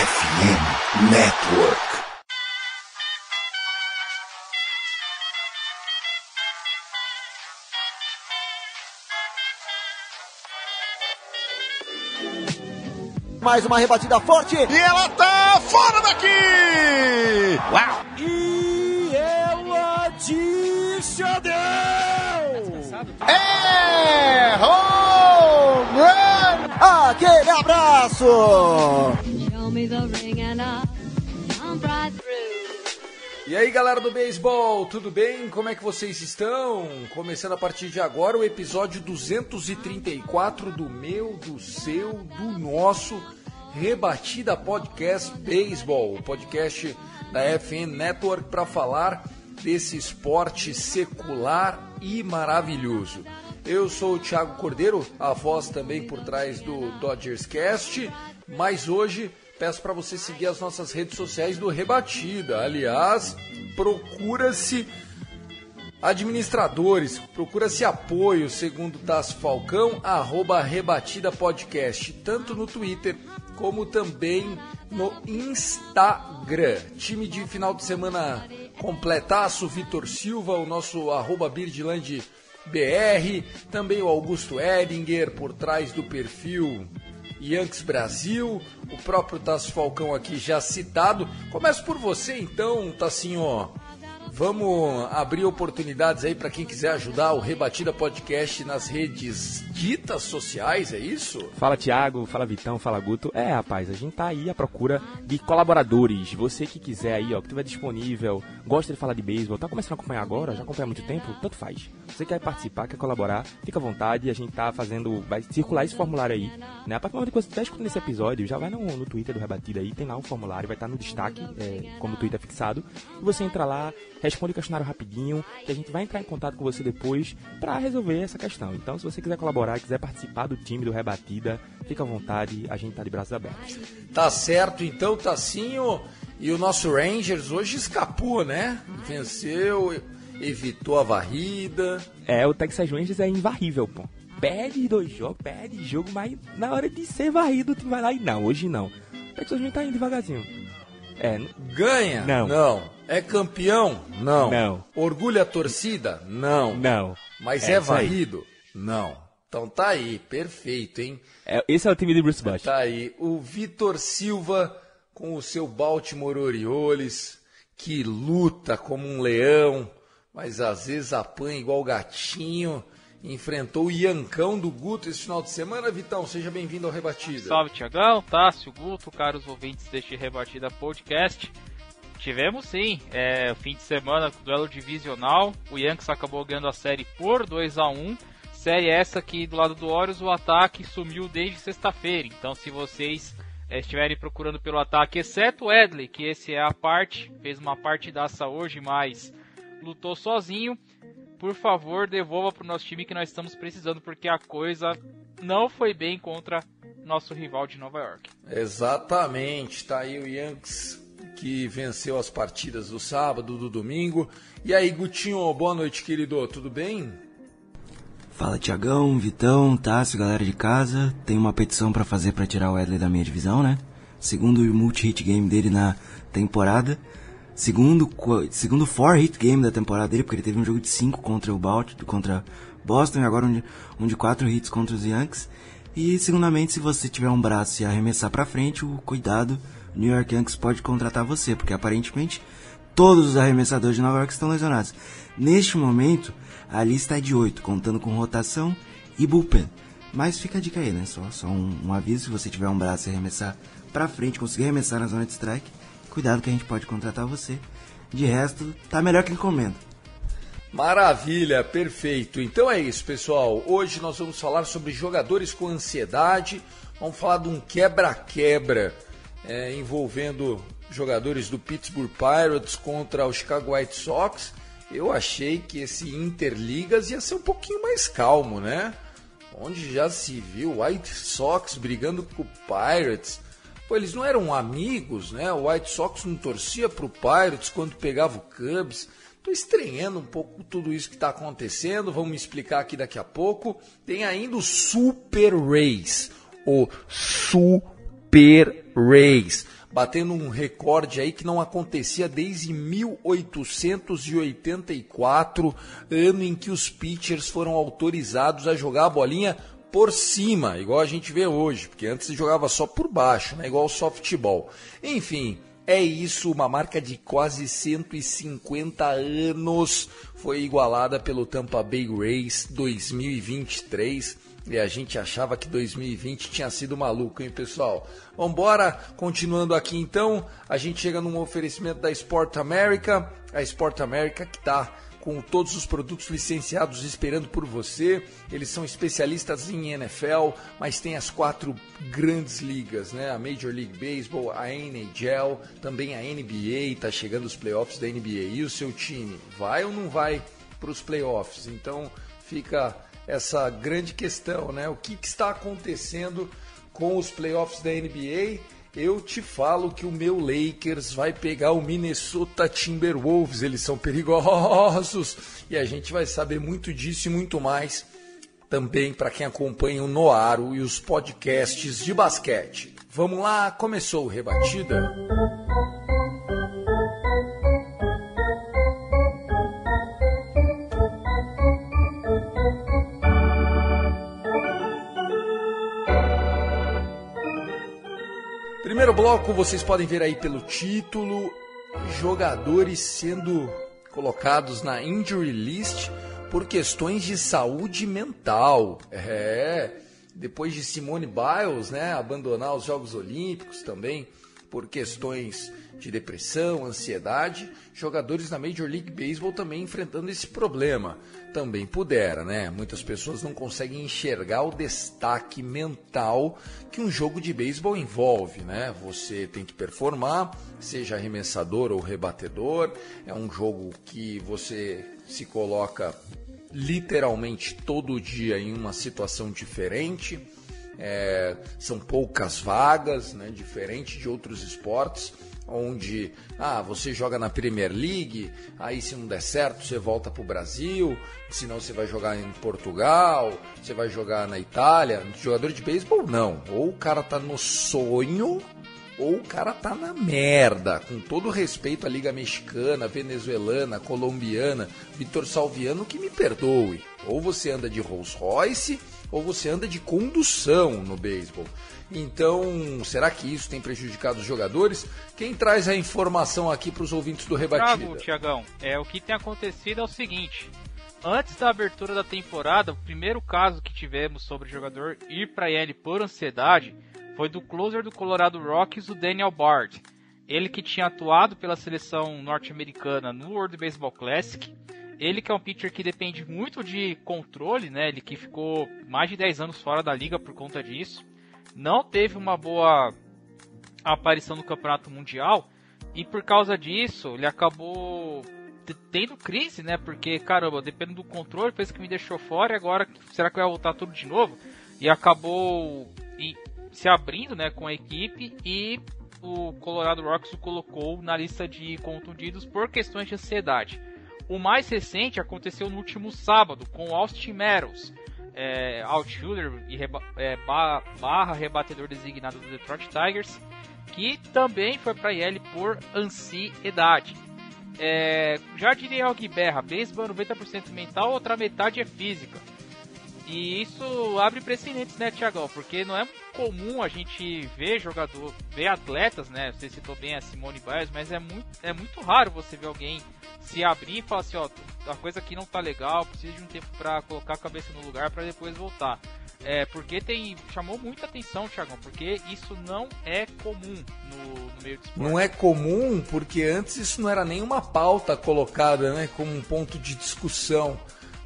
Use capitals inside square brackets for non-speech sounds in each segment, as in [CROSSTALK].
FM Network. Mais uma rebatida forte. E ela tá fora daqui! Uau! E ela disse adeus! É home run! Aquele abraço! E aí galera do beisebol, tudo bem? Como é que vocês estão? Começando a partir de agora o episódio 234 do meu, do seu, do nosso Rebatida Podcast Beisebol, o podcast da FN Network para falar desse esporte secular e maravilhoso. Eu sou o Thiago Cordeiro, a voz também por trás do Dodgers Cast, mas hoje peço para você seguir as nossas redes sociais do Rebatida. Aliás, procura-se administradores, procura-se apoio, segundo Tas Falcão, arroba Rebatida Podcast, tanto no Twitter como também no Instagram. Time de final de semana completaço, Vitor Silva, o nosso arroba Birdland BR, também o Augusto Edinger por trás do perfil Yankees Brasil, o próprio Tasso Falcão aqui já citado. Começo por você então, Tassinho. Vamos abrir oportunidades aí para quem quiser ajudar o Rebatida Podcast nas redes ditas sociais, é isso? Fala Thiago, fala Vitão, fala Guto. É, rapaz, a gente tá aí à procura de colaboradores. Você que quiser aí, ó, que tiver disponível, gosta de falar de beisebol, tá começando a acompanhar agora, já acompanha há muito tempo, tanto faz. Você quer participar, quer colaborar, fica à vontade, a gente tá fazendo, vai circular esse formulário aí, né? A partir do momento que você estiver escutando esse episódio, já vai no, no Twitter do Rebatida aí, tem lá o formulário, vai estar no destaque, é, como o Twitter é fixado, e você entra lá, responde o questionário rapidinho, que a gente vai entrar em contato com você depois para resolver essa questão. Então, se você quiser colaborar, quiser participar do time do Rebatida, fica à vontade, a gente tá de braços abertos. Tá certo, então, Tassinho. E o nosso Rangers hoje escapou, né? Venceu, evitou a varrida. É, o Texas Rangers é invarrível, pô. Perde dois jogos, perde jogo, mas na hora de ser varrido, o time vai lá e não, hoje não. O Texas Rangers tá indo devagarzinho. É, Ganha? Não. Não. É campeão? Não. Não. Orgulha a torcida? Não. não. Mas É é, varrido? Não. Então tá aí, perfeito, hein? É, esse é o time de Bruce Bush. Tá aí o Vitor Silva com o seu Baltimore Orioles, que luta como um leão, mas às vezes apanha igual gatinho. Enfrentou o Iancão do Guto esse final de semana. Vitão, seja bem-vindo ao Rebatida. Salve Tiagão, Tássio, Guto, caros ouvintes deste Rebatida Podcast. Tivemos sim, é, o fim de semana, duelo divisional. O Yankees acabou ganhando a série por 2 a 1 Série essa que do lado do Orioles o ataque sumiu desde sexta-feira. Então, se vocês é, estiverem procurando pelo ataque, exceto o Edley, que esse é a parte, fez uma partidaça hoje, mas lutou sozinho. Por favor, devolva para o nosso time que nós estamos precisando, porque a coisa não foi bem contra nosso rival de Nova York. Exatamente, tá aí o Yankees que venceu as partidas do sábado, do domingo. E aí, Gutinho, boa noite, querido, tudo bem? Fala Tiagão, Vitão, Tássio, galera de casa. Tem uma petição pra fazer pra tirar o Edley da minha divisão, né? Segundo multi-hit game dele na temporada. Segundo, segundo four hit game da temporada dele, porque ele teve um jogo de 5 contra o Balt, contra Boston e agora um de, um de 4 hits contra os Yankees. E segundamente, se você tiver um braço e arremessar pra frente, o cuidado, New York Yankees pode contratar você, porque aparentemente todos os arremessadores de Nova York estão lesionados. Neste momento, a lista é de 8, contando com rotação e bullpen. Mas fica a dica aí, né? Só, só um, um aviso, se você tiver um braço e arremessar pra frente, conseguir arremessar na zona de strike, cuidado que a gente pode contratar você. De resto, tá melhor que encomenda. Maravilha, perfeito. Então é isso, pessoal. Hoje nós vamos falar sobre jogadores com ansiedade. Vamos falar de um quebra-quebra é, envolvendo jogadores do Pittsburgh Pirates contra o Chicago White Sox. Eu achei que esse Interligas ia ser um pouquinho mais calmo, né? Onde já se viu White Sox brigando com o Pirates. Pô, eles não eram amigos, né? O White Sox não torcia pro Pirates quando pegava o Cubs. Tô estranhando um pouco tudo isso que está acontecendo. Vamos explicar aqui daqui a pouco. Tem ainda o Super Race. O Super Race. Batendo um recorde aí que não acontecia desde 1884, ano em que os pitchers foram autorizados a jogar a bolinha por cima, igual a gente vê hoje, porque antes se jogava só por baixo, né, igual o softball. Enfim, é isso, uma marca de quase 150 anos foi igualada pelo Tampa Bay Rays 2023. E a gente achava que 2020 tinha sido maluco, hein, pessoal? Vambora, continuando aqui então, a gente chega num oferecimento da Sport America, a Sport America que está com todos os produtos licenciados esperando por você. Eles são especialistas em NFL, mas tem as quatro grandes ligas, né? A Major League Baseball, a NHL, também a NBA, tá chegando os playoffs da NBA. E o seu time, vai ou não vai para os playoffs? Então fica essa grande questão, né? O que, que está acontecendo com os playoffs da NBA? eu te falo que o meu Lakers vai pegar o Minnesota Timberwolves. Eles são perigosos e a gente vai saber muito disso e muito mais também para quem acompanha o Noaro e os podcasts de basquete. Vamos lá, começou o Rebatida. Bloco, vocês podem ver aí pelo título, jogadores sendo colocados na injury list por questões de saúde mental. É, depois de Simone Biles, né, abandonar os Jogos Olímpicos também por questões de depressão, ansiedade, jogadores na Major League Baseball também enfrentando esse problema. Também pudera, né? Muitas pessoas não conseguem enxergar o destaque mental que um jogo de beisebol envolve, né? Você tem que performar, seja arremessador ou rebatedor. É um jogo que você se coloca literalmente todo dia em uma situação diferente. É, são poucas vagas, né? diferente de outros esportes onde ah, você joga na Premier League, aí se não der certo você volta para o Brasil, senão você vai jogar em Portugal, você vai jogar na Itália. Jogador de beisebol não, ou o cara tá no sonho ou o cara tá na merda. Com todo respeito à Liga Mexicana, Venezuelana, Colombiana, Vitor Salviano, que me perdoe. Ou você anda de Rolls Royce ou você anda de condução no beisebol. Então, será que isso tem prejudicado os jogadores? Quem traz a informação aqui para os ouvintes do Rebatida? Trago, Tiagão. É, o que tem acontecido é o seguinte. Antes da abertura da temporada, o primeiro caso que tivemos sobre o jogador ir para IL por ansiedade foi do closer do Colorado Rockies, o Daniel Bard. Ele que tinha atuado pela seleção norte-americana no World Baseball Classic. Ele que é um pitcher que depende muito de controle, né? Ele que ficou mais de 10 anos fora da liga por conta disso não teve uma boa aparição no Campeonato Mundial e por causa disso ele acabou tendo crise, né? Porque caramba, dependendo do controle, fez que me deixou fora e agora será que vai voltar tudo de novo? E acabou se abrindo, né, com a equipe e o Colorado Rocks o colocou na lista de contundidos por questões de ansiedade. O mais recente aconteceu no último sábado com Austin Meadows é, outfielder e reba, é, barra rebatedor designado do Detroit Tigers, que também foi para IL por ansiedade. É, já diria o Berra, beisebol 90% é mental, outra metade é física. E isso abre precedentes, né, Tiagão? Porque não é comum a gente ver jogador, ver atletas, né? Você citou bem a Simone Biles, mas é muito, é muito raro você ver alguém se abrir e falar assim, ó, a coisa aqui não tá legal, preciso de um tempo para colocar a cabeça no lugar para depois voltar. É, porque tem chamou muita atenção, Tiagão, porque isso não é comum no, no meio do esporte. Não é comum porque antes isso não era nenhuma pauta colocada, né, como um ponto de discussão.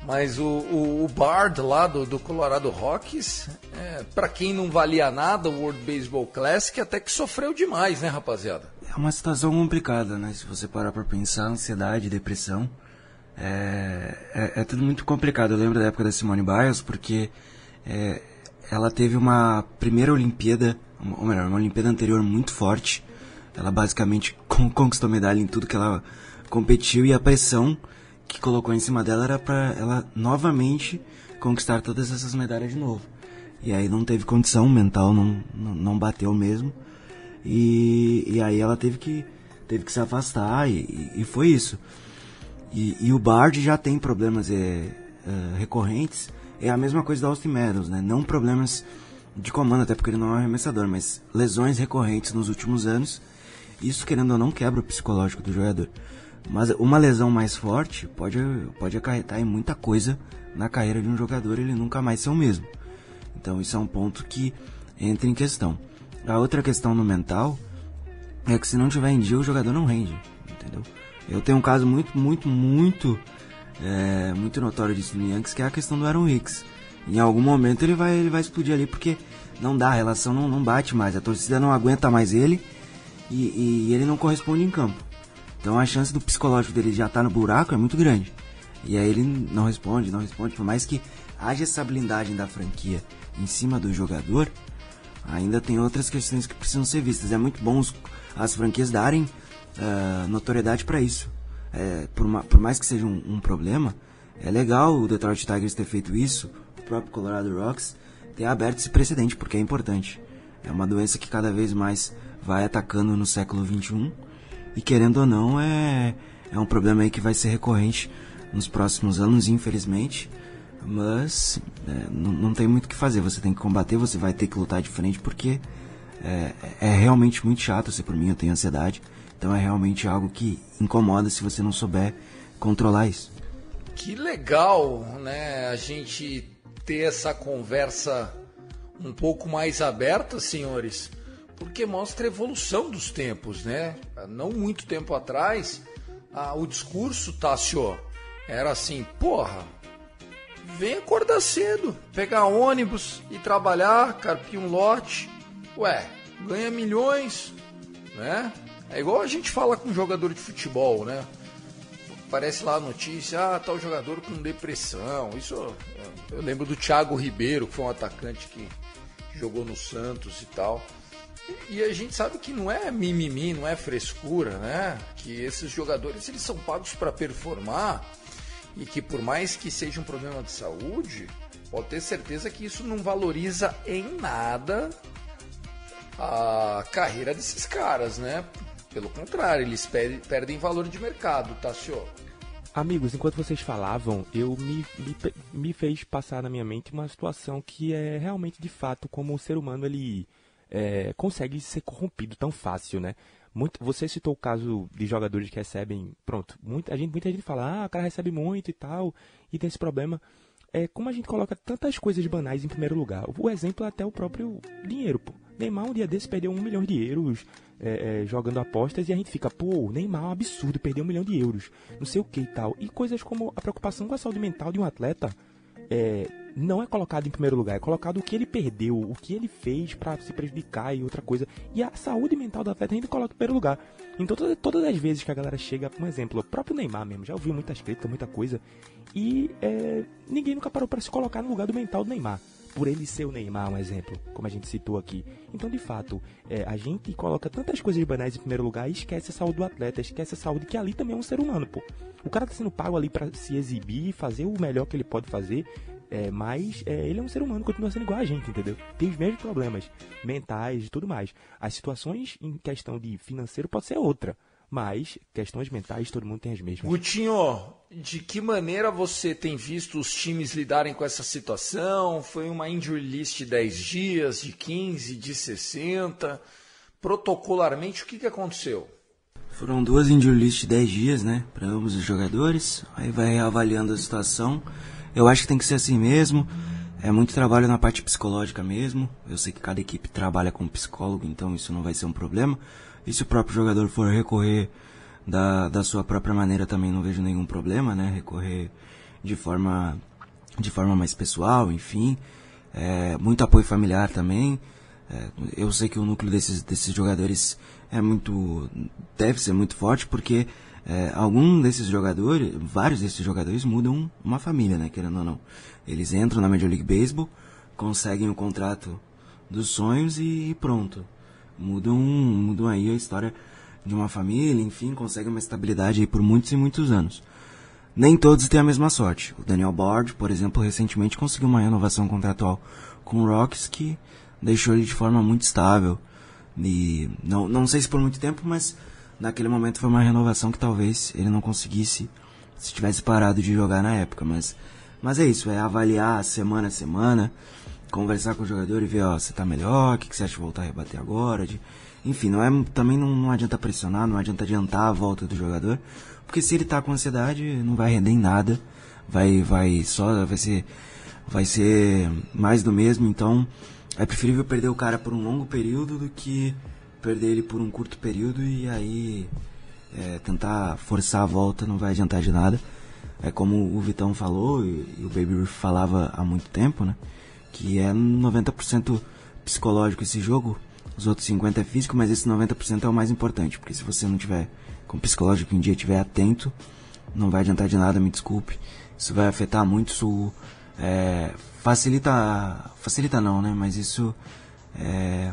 Mas o, o, o Bard lá do, do Colorado Rockies, é, para quem não valia nada, o World Baseball Classic até que sofreu demais, né, rapaziada? É uma situação complicada, né? Se você parar para pensar, ansiedade, depressão, é, é, é, tudo muito complicado. Eu lembro da época da Simone Biles, porque é, ela teve uma primeira Olimpíada, ou melhor, uma Olimpíada anterior muito forte. Ela basicamente [LAUGHS] conquistou medalha em tudo que ela competiu e a pressão que colocou em cima dela era para ela novamente conquistar todas essas medalhas de novo. E aí não teve condição mental, não, não, não bateu mesmo. E, e aí ela teve que, teve que se afastar e, e foi isso. E, e, o Bard já tem problemas é, é, recorrentes. É a mesma coisa do Austin Meadows, né? Não problemas de comando, até porque ele não é um arremessador, mas lesões recorrentes nos últimos anos. Isso, querendo ou não, quebra o psicológico do jogador. Mas uma lesão mais forte pode, pode acarretar em muita coisa na carreira de um jogador ele nunca mais ser o mesmo. Então isso é um ponto que entra em questão. A outra questão no mental é que se não tiver em dia o jogador não rende, entendeu? Eu tenho um caso muito, muito, muito, é, muito notório disso no Yankees que é a questão do Aaron Hicks. Em algum momento ele vai, ele vai explodir ali porque não dá, a relação não, não bate mais, a torcida não aguenta mais ele e, e ele não corresponde em campo. Então a chance do psicológico dele já estar tá no buraco é muito grande. E aí ele não responde, não responde, por mais que haja essa blindagem da franquia em cima do jogador, ainda tem outras questões que precisam ser vistas. É muito bom os, as franquias darem uh, notoriedade para isso. É, por, por, mais que seja um, um, problema, é legal o Detroit Tigers ter feito isso, o próprio Colorado Rocks ter aberto esse precedente, porque é importante. É uma doença que cada vez mais vai atacando no século XXI e querendo ou não é, é um problema aí que vai ser recorrente nos próximos anos, infelizmente. Mas é, não, não, tem muito o que fazer. Você tem que combater, você vai ter que lutar de frente porque é, é realmente muito chato. Se por mim eu tenho ansiedade, então é realmente algo que incomoda se você não souber controlar isso. Que legal, né? A gente ter essa conversa um pouco mais aberta, senhores, porque mostra a evolução dos tempos, né? Não muito tempo atrás, ah, o discurso, Tássio, era assim, porra, vem acordar cedo, pegar ônibus e trabalhar, carpir um lote. Ué, ganha milhões, né? É igual a gente fala com jogador de futebol, né? Aparece lá a notícia, ah, tal jogador com depressão. Isso eu lembro do Thiago Ribeiro, que foi um atacante que jogou no Santos e tal. E a gente sabe que não é mimimi, não é frescura, né? Que esses jogadores eles são pagos para performar e que por mais que seja um problema de saúde, pode ter certeza que isso não valoriza em nada a carreira desses caras, né? Pelo contrário, eles perdem valor de mercado, tá, senhor? Amigos, enquanto vocês falavam, eu me, me, me fez passar na minha mente uma situação que é realmente de fato como o ser humano ele é, consegue ser corrompido tão fácil, né? Muito, você citou o caso de jogadores que recebem, pronto, muita gente, muita gente fala, ah, o cara recebe muito e tal, e tem esse problema. É como a gente coloca tantas coisas banais em primeiro lugar. O exemplo é até o próprio dinheiro, pô. Neymar um dia desse perdeu um milhão de euros é, é, jogando apostas e a gente fica, pô, Neymar é um absurdo, perdeu um milhão de euros, não sei o que e tal. E coisas como a preocupação com a saúde mental de um atleta é, não é colocado em primeiro lugar, é colocado o que ele perdeu, o que ele fez para se prejudicar e outra coisa. E a saúde mental do atleta ainda coloca em primeiro lugar. Então todas, todas as vezes que a galera chega, um exemplo, o próprio Neymar mesmo, já ouviu muitas críticas, muita coisa, e é, ninguém nunca parou para se colocar no lugar do mental do Neymar. Por ele ser o Neymar, um exemplo, como a gente citou aqui. Então, de fato, é, a gente coloca tantas coisas banais em primeiro lugar e esquece a saúde do atleta, esquece a saúde que ali também é um ser humano, pô. O cara tá sendo pago ali para se exibir, fazer o melhor que ele pode fazer, é, mas é, ele é um ser humano, continua sendo igual a gente, entendeu? Tem os mesmos problemas mentais e tudo mais. As situações em questão de financeiro pode ser outra. Mas questões mentais todo mundo tem as mesmas. Gutinho, de que maneira você tem visto os times lidarem com essa situação? Foi uma injury list de 10 dias, de 15, de 60? Protocolarmente, o que, que aconteceu? Foram duas injury list de 10 dias, né? Para ambos os jogadores. Aí vai avaliando a situação. Eu acho que tem que ser assim mesmo. É muito trabalho na parte psicológica mesmo. Eu sei que cada equipe trabalha com um psicólogo, então isso não vai ser um problema. E se o próprio jogador for recorrer da, da sua própria maneira, também não vejo nenhum problema, né? Recorrer de forma, de forma mais pessoal, enfim. É, muito apoio familiar também. É, eu sei que o núcleo desses, desses jogadores é muito. deve ser muito forte, porque é, algum desses jogadores, vários desses jogadores mudam uma família, né? Querendo ou não. Eles entram na Major League Baseball, conseguem o contrato dos sonhos e pronto. Mudam, mudam aí a história de uma família, enfim, conseguem uma estabilidade aí por muitos e muitos anos. Nem todos têm a mesma sorte. O Daniel Bard, por exemplo, recentemente conseguiu uma renovação contratual com o Rocks que deixou ele de forma muito estável. E não, não sei se por muito tempo, mas naquele momento foi uma renovação que talvez ele não conseguisse se tivesse parado de jogar na época. Mas, mas é isso, é avaliar semana a semana, conversar com o jogador e ver, ó, você tá melhor, o que, que você acha de voltar a rebater agora? De, enfim, não é, também não, não adianta pressionar, não adianta adiantar a volta do jogador, porque se ele tá com ansiedade, não vai render em nada, vai, vai só, vai ser, vai ser mais do mesmo, então é preferível perder o cara por um longo período do que perder ele por um curto período e aí é, tentar forçar a volta não vai adiantar de nada. É como o Vitão falou e, e o Baby Ruth falava há muito tempo, né? Que é 90% psicológico esse jogo, os outros 50% é físico, mas esse 90% é o mais importante, porque se você não tiver com psicológico em dia, tiver atento, não vai adiantar de nada, me desculpe. Isso vai afetar muito, isso é, facilita, facilita não, né? Mas isso é,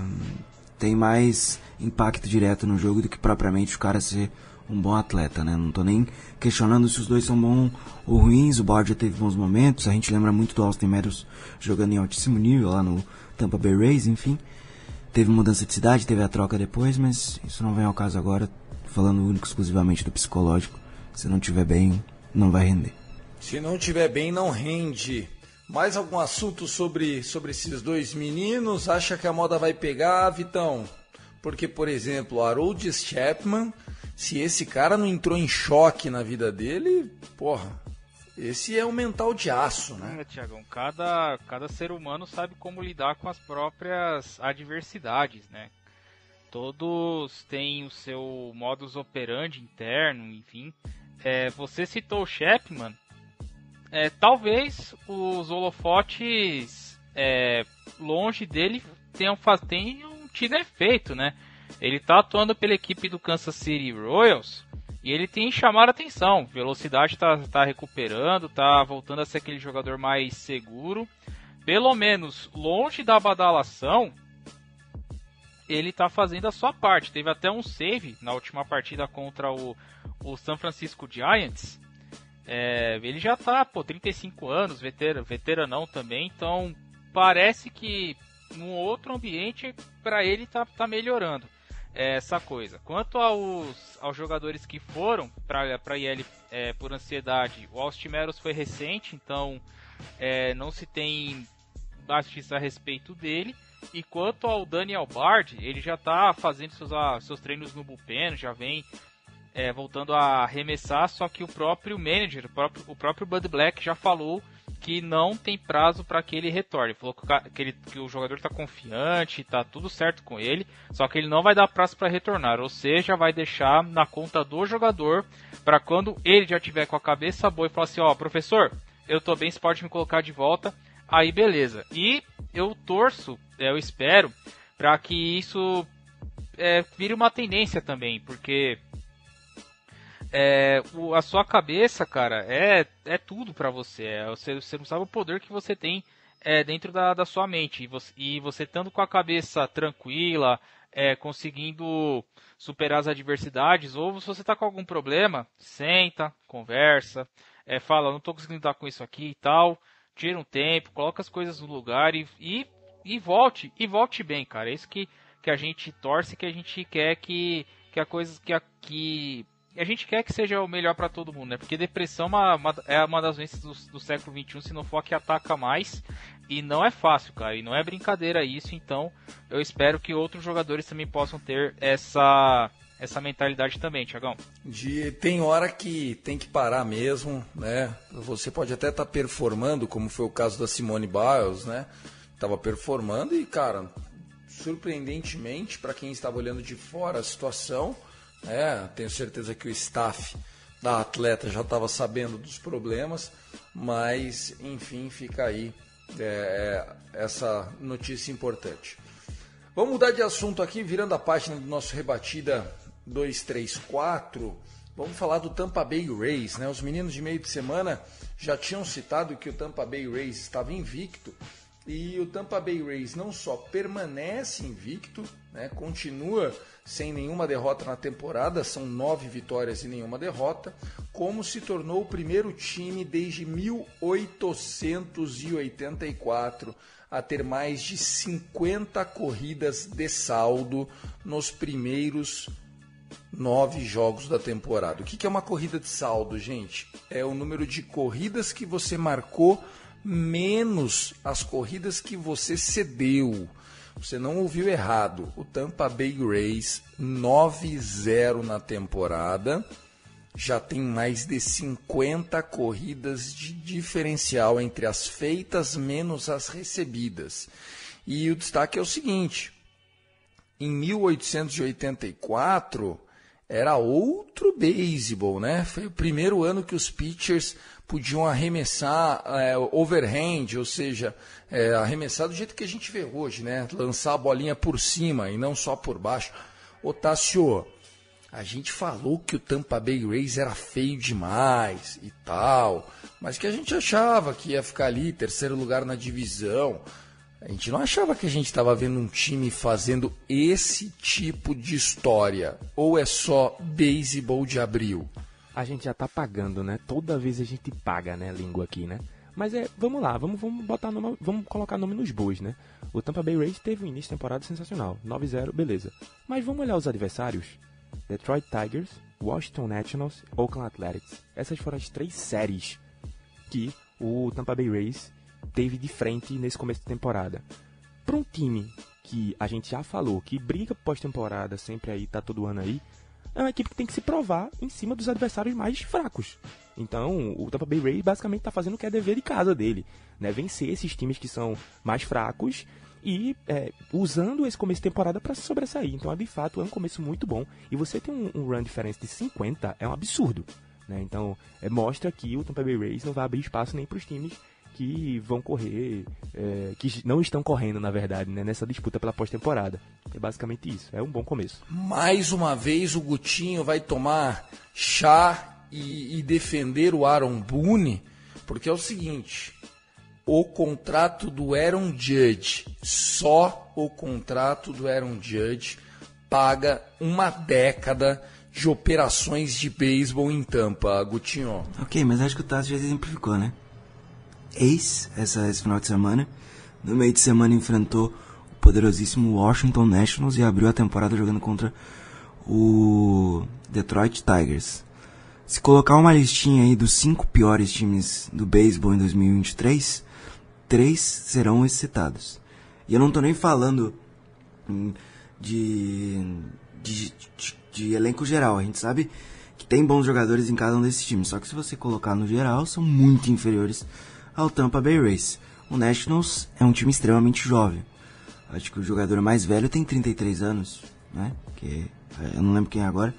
tem mais impacto direto no jogo do que propriamente o cara ser um bom atleta, né? Não tô nem questionando se os dois são bons ou ruins. O Bard já teve bons momentos. A gente lembra muito do Austin Meadows jogando em altíssimo nível lá no Tampa Bay Rays, enfim. Teve mudança de cidade, teve a troca depois, mas isso não vem ao caso agora. Falando único exclusivamente do psicológico. Se não tiver bem, não vai render. Se não tiver bem, não rende. Mais algum assunto sobre, sobre esses dois meninos? Acha que a moda vai pegar, Vitão? Porque, por exemplo, Harold Chapman, se esse cara não entrou em choque na vida dele, porra, esse é um mental de aço, né? É, Tiagão, cada, cada ser humano sabe como lidar com as próprias adversidades, né? Todos têm o seu modus operandi interno, enfim. É, você citou o Chapman, é, talvez os holofotes é, longe dele tenham, tenham tido efeito, né? Ele está atuando pela equipe do Kansas City Royals e ele tem chamado a atenção. Velocidade está tá recuperando, está voltando a ser aquele jogador mais seguro. Pelo menos longe da badalação, ele está fazendo a sua parte. Teve até um save na última partida contra o, o San Francisco Giants é, ele já tá, pô, 35 anos, veterano, veteranão também, então parece que num outro ambiente para ele tá, tá melhorando é, essa coisa. Quanto aos, aos jogadores que foram para a IL é, por ansiedade, o Austin Meros foi recente, então é, não se tem notícias a respeito dele. E quanto ao Daniel Bard, ele já está fazendo seus, ah, seus treinos no bullpen, já vem é, voltando a arremessar, só que o próprio manager, o próprio, o próprio Bud Black já falou que não tem prazo para que ele retorne. Falou que, ele, que o jogador está confiante, está tudo certo com ele, só que ele não vai dar prazo para retornar, ou seja, vai deixar na conta do jogador para quando ele já tiver com a cabeça boa e falar assim: ó, oh, professor, eu tô bem, você pode me colocar de volta. Aí beleza. E eu torço, é, eu espero, para que isso é, vire uma tendência também, porque é, o, a sua cabeça, cara, é, é tudo para você. É, você. Você não sabe o poder que você tem é, dentro da, da sua mente. E você, e você estando com a cabeça tranquila, é, conseguindo superar as adversidades, ou se você está com algum problema, senta, conversa, é, fala, não estou conseguindo lidar com isso aqui e tal, tira um tempo, coloca as coisas no lugar e, e, e volte, e volte bem, cara. É isso que, que a gente torce, que a gente quer que, que a coisa que, a, que a gente quer que seja o melhor para todo mundo, né? Porque depressão é uma, uma, é uma das doenças do, do, século XXI, se não for a que ataca mais. E não é fácil, cara. E não é brincadeira isso. Então, eu espero que outros jogadores também possam ter essa, essa mentalidade também, Tiagão. De, tem hora que tem que parar mesmo, né? Você pode até estar tá performando, como foi o caso da Simone Biles, né? Tava performando e, cara, surpreendentemente, para quem estava olhando de fora a situação é, tenho certeza que o staff da atleta já estava sabendo dos problemas, mas enfim, fica aí é, é, essa notícia importante. Vamos mudar de assunto aqui, virando a página do nosso Rebatida 234. Vamos falar do Tampa Bay Rays, né? Os meninos de meio de semana já tinham citado que o Tampa Bay Rays estava invicto E o Tampa Bay Rays não só permanece invicto, né, continua sem nenhuma derrota na temporada, são nove vitórias e nenhuma derrota, como se tornou o primeiro time desde 1884 a ter mais de 50 corridas de saldo nos primeiros nove jogos da temporada. O que é uma corrida de saldo, gente? É o número de corridas que você marcou menos as corridas que você cedeu. Você não ouviu errado. O Tampa Bay Rays 9-0 na temporada já tem mais de 50 corridas de diferencial entre as feitas menos as recebidas. E o destaque é o seguinte: em 1884 era outro beisebol, né? Foi o primeiro ano que os pitchers podiam arremessar é, overhand, ou seja, é, arremessar do jeito que a gente vê hoje, né? Lançar a bolinha por cima e não só por baixo. Otácio, a gente falou que o Tampa Bay Rays era feio demais e tal, mas que a gente achava que ia ficar ali, terceiro lugar na divisão. A gente não achava que a gente estava vendo um time fazendo esse tipo de história. Ou é só beisebol de abril? A gente já tá pagando, né? Toda vez a gente paga, né, língua aqui, né? Mas é, vamos lá, vamos, vamos botar nome, vamos colocar nome nos bois, né? O Tampa Bay Rays teve um início de temporada sensacional, 9-0, beleza. Mas vamos olhar os adversários? Detroit Tigers, Washington Nationals, Oakland Athletics. Essas foram as três séries que o Tampa Bay Rays teve de frente nesse começo de temporada. Para um time que a gente já falou, que briga pós-temporada, sempre aí, tá todo ano aí, é uma equipe que tem que se provar em cima dos adversários mais fracos. Então, o Tampa Bay Rays basicamente está fazendo o que é dever de casa dele, né? Vencer esses times que são mais fracos e é, usando esse começo de temporada para se sobressair. Então, de fato, é um começo muito bom. E você tem um, um run difference de 50 é um absurdo. Né? Então, é, mostra que o Tampa Bay Rays não vai abrir espaço nem para os times que vão correr, é, que não estão correndo, na verdade, né, nessa disputa pela pós-temporada. É basicamente isso. É um bom começo. Mais uma vez o Gutinho vai tomar chá e, e defender o Aaron Boone, porque é o seguinte: o contrato do Aaron Judge, só o contrato do Aaron Judge paga uma década de operações de beisebol em Tampa, Gutinho. Ok, mas acho que o Tassi já exemplificou, né? Ex, essa, esse final de semana, no meio de semana enfrentou o poderosíssimo Washington Nationals e abriu a temporada jogando contra o Detroit Tigers. Se colocar uma listinha aí dos cinco piores times do beisebol em 2023, três serão excitados. E eu não tô nem falando hum, de, de, de, de, elenco geral. A gente sabe que tem bons jogadores em cada um desses times. Só que se você colocar no geral, são muito inferiores ao Tampa Bay Rays. O Nationals é um time extremamente jovem. Acho que o jogador mais velho tem 33 anos, né? Que é, eu não lembro quem é agora.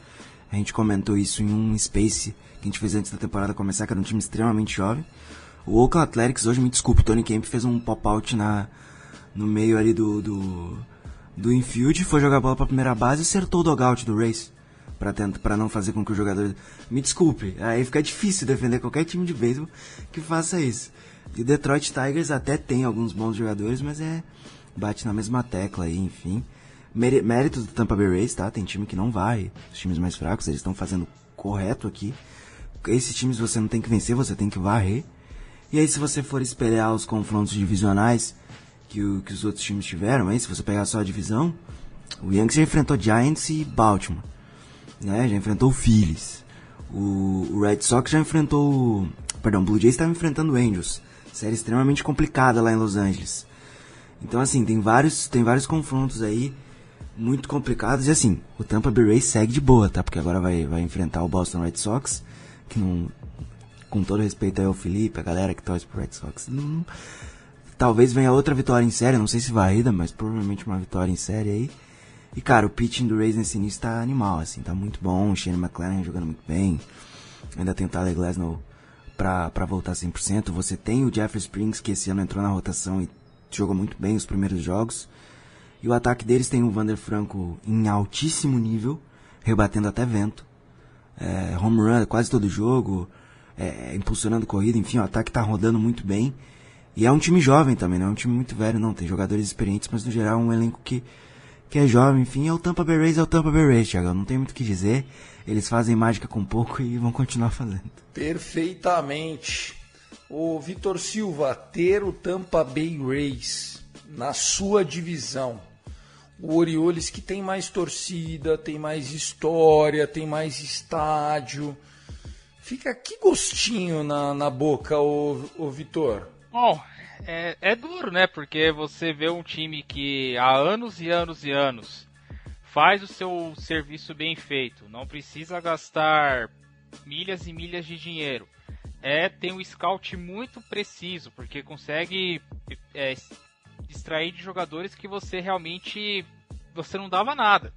A gente comentou isso em um Space que a gente fez antes da temporada começar, que era um time extremamente jovem. O Oakland Athletics, hoje me desculpe, Tony Kemp fez um pop-out na, no meio ali do, do, do infield, foi jogar a bola pra primeira base e acertou o dogout do Race. Tentar, pra não fazer com que o jogador... Me desculpe, aí fica difícil defender qualquer time de beisebol que faça isso. E o Detroit Tigers até tem alguns bons jogadores, mas é... Bate na mesma tecla aí, enfim. Mérito do Tampa Bay Rays, tá? Tem time que não vai. Os times mais fracos, eles estão fazendo correto aqui. Esses times você não tem que vencer, você tem que varrer. E aí, se você for espelhar os confrontos divisionais que, o, que os outros times tiveram, aí, se você pegar só a divisão, o Yankees já enfrentou Giants e Baltimore, né? Já enfrentou o Phillies. O, Red Sox já enfrentou, perdão, o Blue Jays estava enfrentando o Angels. Série extremamente complicada lá em Los Angeles. Então, assim, tem vários, tem vários confrontos aí muito complicados. E assim, o Tampa Bay Rays segue de boa, tá? Porque agora vai, vai enfrentar o Boston Red Sox, que não, com todo respeito aí ao Felipe, a galera que torce pro Red Sox, não, talvez venha outra vitória em série, não sei se varrida, mas provavelmente uma vitória em série aí. E cara, o pitching do Rays nesse início tá animal, assim, tá muito bom, o Shane McLaren jogando muito bem. Ainda tem o Tyler Glasnow pra, pra voltar 100%. Você tem o Jeffrey Springs, que esse ano entrou na rotação e jogou muito bem os primeiros jogos. E o ataque deles tem o Vander Franco em altíssimo nível, rebatendo até vento. É, home run quase todo jogo, é, impulsionando corrida, enfim, o ataque está rodando muito bem. E é um time jovem também, não é um time muito velho, não. Tem jogadores experientes, mas no geral é um elenco que, que é jovem. Enfim, é o Tampa Bay Rays, é o Tampa Bay Rays, Thiago. Não tem muito o que dizer. Eles fazem mágica com pouco e vão continuar fazendo. Perfeitamente. O Vitor Silva, ter o Tampa Bay Rays na sua divisão. O Orioles que tem mais torcida, tem mais história, tem mais estádio. Fica que gostinho na, na boca, o, o Vitor. Bom, é, é duro, né? Porque você vê um time que há anos e anos e anos faz o seu serviço bem feito, não precisa gastar milhas e milhas de dinheiro. É tem um scout muito preciso, porque consegue é, extrair de jogadores que você realmente você não dava nada.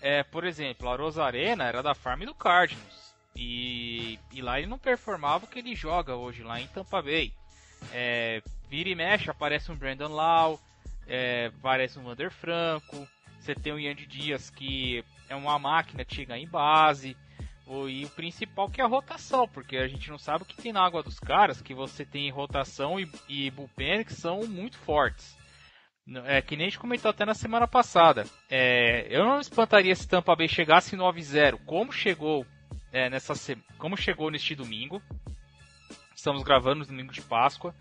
É, por exemplo, a Rosarena era da farm do Cardinals. E, e lá ele não performava o que ele joga hoje lá em Tampa Bay. É, vira e mexe, aparece um Brandon Lau, é, aparece um Wander Franco, você tem o Yandy Dias que é uma máquina de chegar em base, e o principal que é a rotação, porque a gente não sabe o que tem na água dos caras, que você tem rotação e, e bullpen que são muito fortes. É que nem a gente comentou até na semana passada. É, eu não espantaria se Tampa Bay chegasse 9-0, como chegou é, nessa como chegou neste domingo. Estamos gravando no domingo de Páscoa.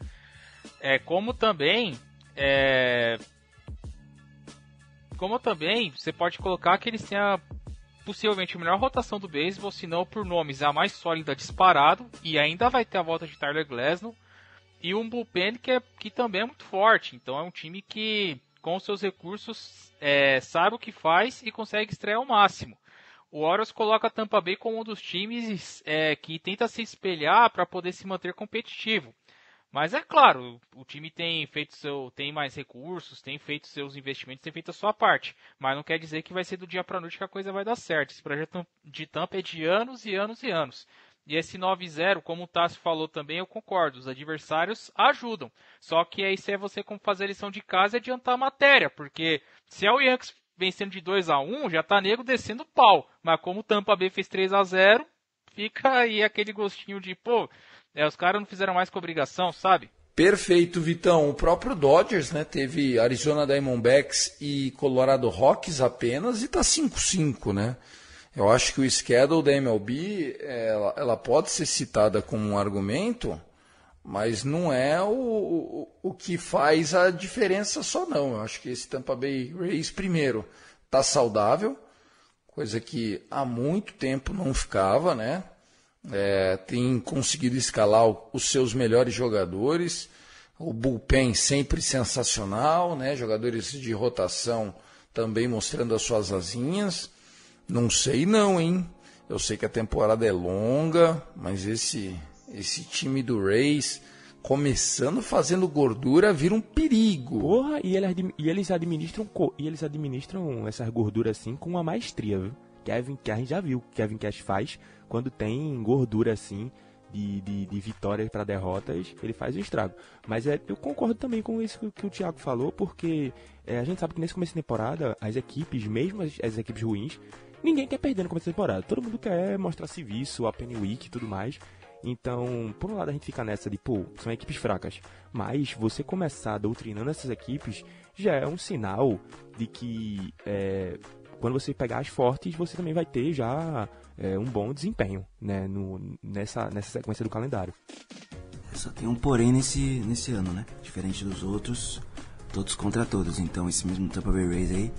É, como também. É, como também você pode colocar que eles têm a, possivelmente a melhor rotação do beisebol, se não por nomes a mais sólida disparado, e ainda vai ter a volta de Tyler Glasnow, e um bullpen que, é, que também é muito forte. Então é um time que, com seus recursos, é, sabe o que faz e consegue extrair ao máximo. O Orioles coloca a Tampa Bay como um dos times é, que tenta se espelhar para poder se manter competitivo. Mas é claro, o time tem feito seu, tem mais recursos, tem feito seus investimentos, tem feito a sua parte. Mas não quer dizer que vai ser do dia para noite que a coisa vai dar certo. Esse projeto de Tampa é de anos e anos e anos. E esse 9-0, como o Tassi falou também, eu concordo. Os adversários ajudam. Só que aí se é você como fazer a lição de casa e adiantar a matéria. Porque se é o Yankees vencendo de 2 a 1 já tá nego descendo pau. Mas como o Tampa Bay fez 3 a 0 fica aí aquele gostinho de, pô, é, os caras não fizeram mais com obrigação, sabe? Perfeito, Vitão. O próprio Dodgers, né, teve Arizona Diamondbacks e Colorado Rockies apenas e tá 5-5, né? Eu acho que o schedule da MLB, ela, ela pode ser citada como um argumento, mas não é o, o, o que faz a diferença só não. Eu acho que esse Tampa Bay Rays, primeiro, está saudável, coisa que há muito tempo não ficava, né? É, tem conseguido escalar os seus melhores jogadores, o bullpen sempre sensacional, né? Jogadores de rotação também mostrando as suas asinhas. Não sei não, hein? Eu sei que a temporada é longa, mas esse esse time do Rays começando fazendo gordura vira um perigo. Porra, e eles, e eles administram e eles administram essas gorduras assim com uma maestria, viu? Kevin, que gente já viu, Kevin Cash faz quando tem gordura assim de, de, de vitórias para derrotas, ele faz o estrago. Mas é, eu concordo também com isso que, que o Thiago falou, porque é, a gente sabe que nesse começo de temporada, as equipes, mesmo as, as equipes ruins, ninguém quer perder no começo da temporada. Todo mundo quer mostrar serviço, a Penny Week e tudo mais. Então, por um lado a gente fica nessa de, pô, são equipes fracas. Mas você começar doutrinando essas equipes já é um sinal de que é, quando você pegar as fortes, você também vai ter já é, um bom desempenho né, no, nessa, nessa sequência do calendário. Só tem um porém nesse, nesse ano, né? Diferente dos outros, todos contra todos. Então esse mesmo Tampa Bay Rays aí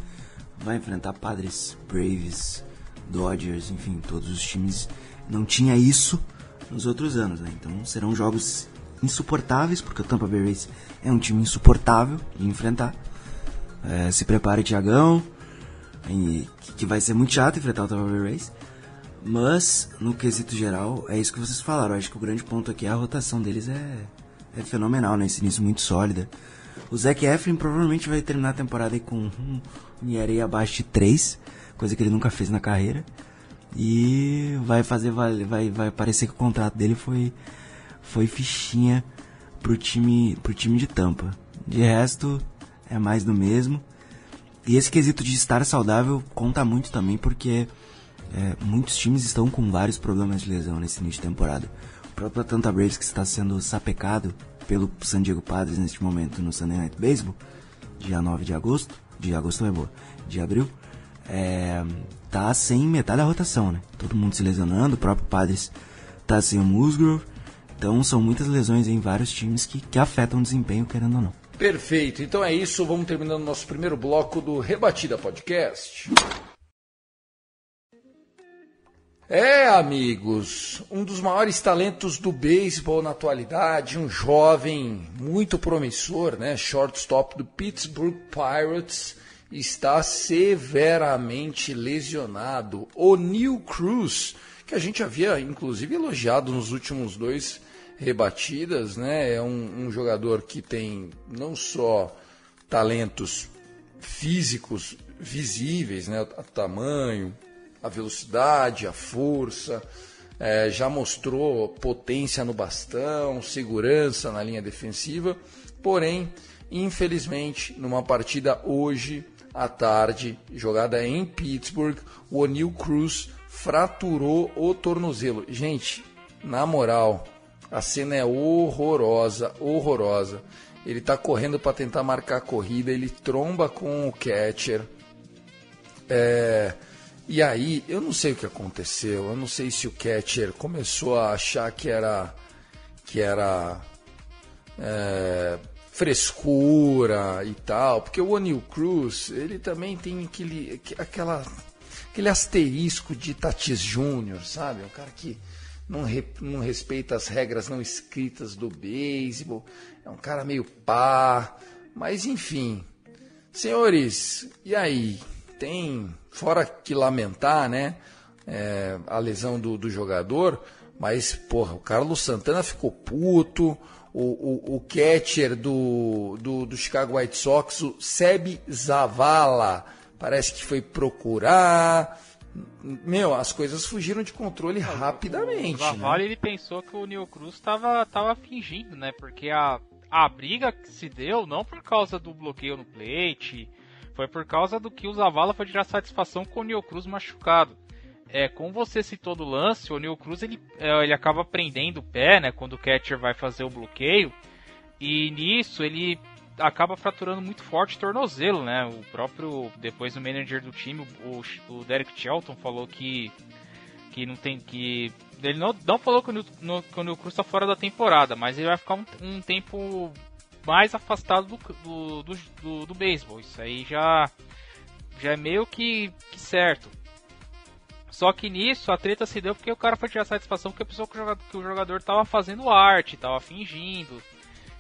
vai enfrentar Padres, Braves, Dodgers, enfim, todos os times. Não tinha isso nos outros anos, né? Então serão jogos insuportáveis, porque o Tampa Bay Rays é um time insuportável de enfrentar. É, se prepare, Tiagão, que vai ser muito chato enfrentar o Tampa Bay Rays. Mas, no quesito geral, é isso que vocês falaram. Eu acho que o grande ponto aqui é a rotação deles é, é fenomenal, né? Esse início muito sólida. O Zac Efron provavelmente vai terminar a temporada aí com um ERA abaixo de 3, coisa que ele nunca fez na carreira. E vai fazer vai, vai parecer que o contrato dele foi foi fichinha pro time pro time de Tampa. De resto é mais do mesmo. E esse quesito de estar saudável conta muito também porque é, muitos times estão com vários problemas de lesão nesse início de temporada. próprio Atlanta Braves que está sendo sapecado pelo San Diego Padres neste momento no Sunday Night Baseball, dia 9 de agosto, de agosto é boa, de abril, é, tá sem metade da rotação, né? Todo mundo se lesionando, o próprio Padres tá sem o Musgrove, então são muitas lesões em vários times que, que afetam o desempenho, querendo ou não. Perfeito, então é isso, vamos terminando nosso primeiro bloco do Rebatida Podcast. É, amigos, um dos maiores talentos do beisebol na atualidade, um jovem muito promissor, né, shortstop do Pittsburgh Pirates, está severamente lesionado. O Neil Cruz, que a gente havia inclusive elogiado nos últimos dois rebatidas, né, é um, um jogador que tem não só talentos físicos visíveis, né, o tamanho, a velocidade, a força, é, já mostrou potência no bastão, segurança na linha defensiva, porém, infelizmente, numa partida hoje à tarde, jogada em Pittsburgh, o O'Neill Cruz fraturou o tornozelo. Gente, na moral, a cena é horrorosa, horrorosa. Ele está correndo para tentar marcar a corrida, ele tromba com o catcher. É, e aí, eu não sei o que aconteceu, eu não sei se o catcher começou a achar que era que era é, frescura e tal, porque o O'Neill Cruz, ele também tem aquele, aquela, aquele asterisco de Tatis Júnior, sabe? Um cara que não, re, não respeita as regras não escritas do beisebol, é um cara meio pá, mas enfim. Senhores, e aí? Tem Fora que lamentar, né? É, a lesão do, do, jogador, mas, porra, o Carlos Santana ficou puto. O, o, o catcher do, do, do Chicago White Sox, o Seb Zavala, parece que foi procurar. Meu, as coisas fugiram de controle rapidamente. O Zavala né? ele pensou que o Neil Cruz estava tava fingindo, né? Porque a, a briga que se deu não por causa do bloqueio no plate, foi por causa do que o Zavala foi tirar satisfação com o Neil Cruz machucado. É, como você citou do lance, o Neil Cruz ele, é, ele acaba prendendo o pé, né, quando o catcher vai fazer o bloqueio, e nisso ele acaba fraturando muito forte o tornozelo, né? O próprio depois o manager do time, o, o Derek Shelton falou que que não tem que ele não, não falou que o, no, que o Neil Cruz está fora da temporada, mas ele vai ficar um, um tempo mais afastado do, do, do, do, do beisebol. Isso aí já, já é meio que, que certo. Só que nisso a treta se deu porque o cara foi tirar satisfação porque a pessoa o que o jogador tava fazendo arte, tava fingindo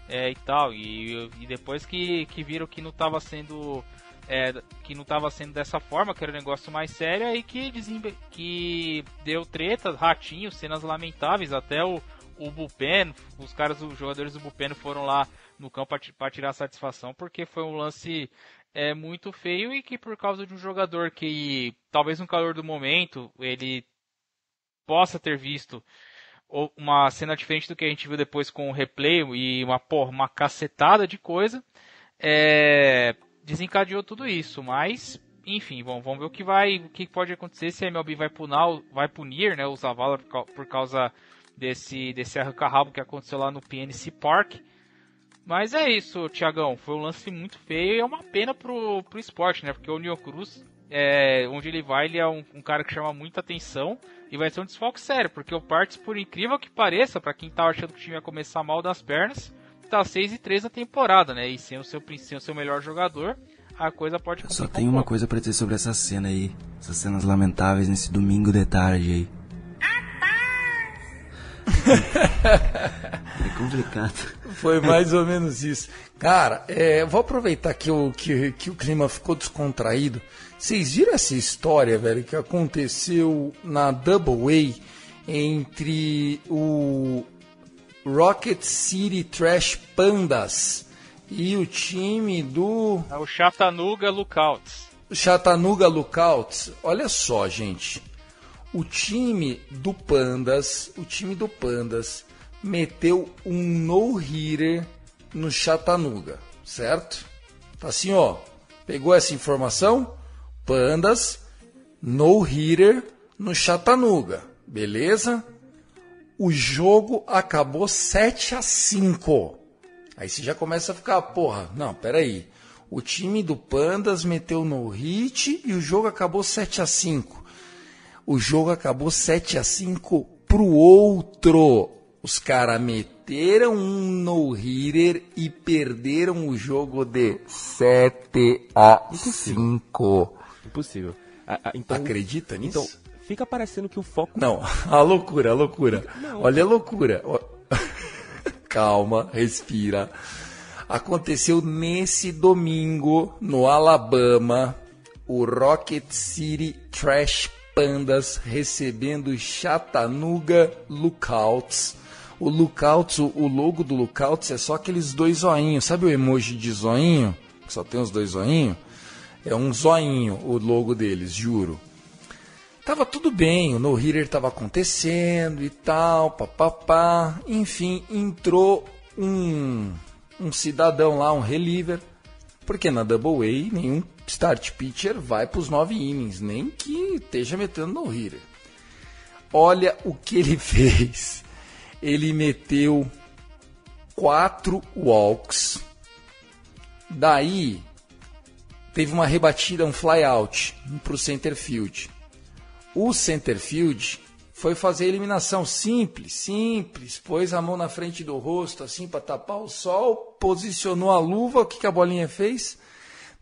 é, e tal. E, e depois que, que viram que não tava sendo. É, que não estava sendo dessa forma, que era um negócio mais sério, aí que, desembe... que deu treta, ratinho, cenas lamentáveis, até o, o Bullpen, os caras, os jogadores do Bullpen foram lá no campo para tirar satisfação, porque foi um lance é, muito feio e que por causa de um jogador que talvez no calor do momento ele possa ter visto uma cena diferente do que a gente viu depois com o replay e uma, porra, uma cacetada de coisa, é, desencadeou tudo isso, mas enfim, bom, vamos ver o que vai, o que pode acontecer se a MLB vai punir, vai punir, né, o Zavala por causa desse desse arranca-rabo que aconteceu lá no PNC Park. Mas é isso, Tiagão. Foi um lance muito feio e é uma pena pro, pro esporte, né? Porque o Neo Cruz, é, onde ele vai, ele é um, um, cara que chama muita atenção e vai ser um desfalque sério, porque o Parts, por incrível que pareça, para quem tá achando que o time ia começar mal das pernas, tá 6 e 3 na temporada, né? E sem o seu, sem o seu melhor jogador, a coisa pode Só tem uma coisa para dizer sobre essa cena aí, essas cenas lamentáveis nesse domingo de tarde aí. [LAUGHS] é complicado. Foi mais ou menos isso. Cara, é, vou aproveitar que o, que, que o clima ficou descontraído. Vocês viram essa história, velho, que aconteceu na Double A entre o Rocket City Trash Pandas e o time do. É o Chattanooga Lookouts. Chattanooga Lookouts. Olha só, gente o time do Pandas, o time do Pandas meteu um no-hitter no Chattanooga, certo? Tá assim, ó. Pegou essa informação? Pandas no-hitter no Chattanooga, beleza? O jogo acabou 7 a 5. Aí você já começa a ficar, porra, não, peraí. O time do Pandas meteu no hit e o jogo acabou 7 a 5. O jogo acabou 7 a 5 pro outro. Os caras meteram um no-hitter e perderam o jogo de 7 a 5. Impossível. Ah, ah, então, Acredita nisso? Então, fica parecendo que o foco. Não, [LAUGHS] a loucura, a loucura. Não. Olha a loucura. [LAUGHS] Calma, respira. Aconteceu nesse domingo no Alabama, o Rocket City Trash Pandas recebendo Chattanooga Lookouts. O Lookouts, o o logo do Lookouts é só aqueles dois zoinhos. Sabe o emoji de zoinho? Que só tem os dois zoinhos? É um zoinho o logo deles, juro. Tava tudo bem, o no-hitter tava acontecendo e tal, papapá. Enfim, entrou um, um cidadão lá, um reliever, porque na Double A nenhum start pitcher vai pros nove innings, nem que esteja metendo no-hitter. Olha o que ele [LAUGHS] fez. Ele meteu quatro walks. Daí teve uma rebatida, um flyout para o center field. O center field foi fazer a eliminação simples, simples. Pôs a mão na frente do rosto, assim, para tapar o sol, posicionou a luva. O que, que a bolinha fez?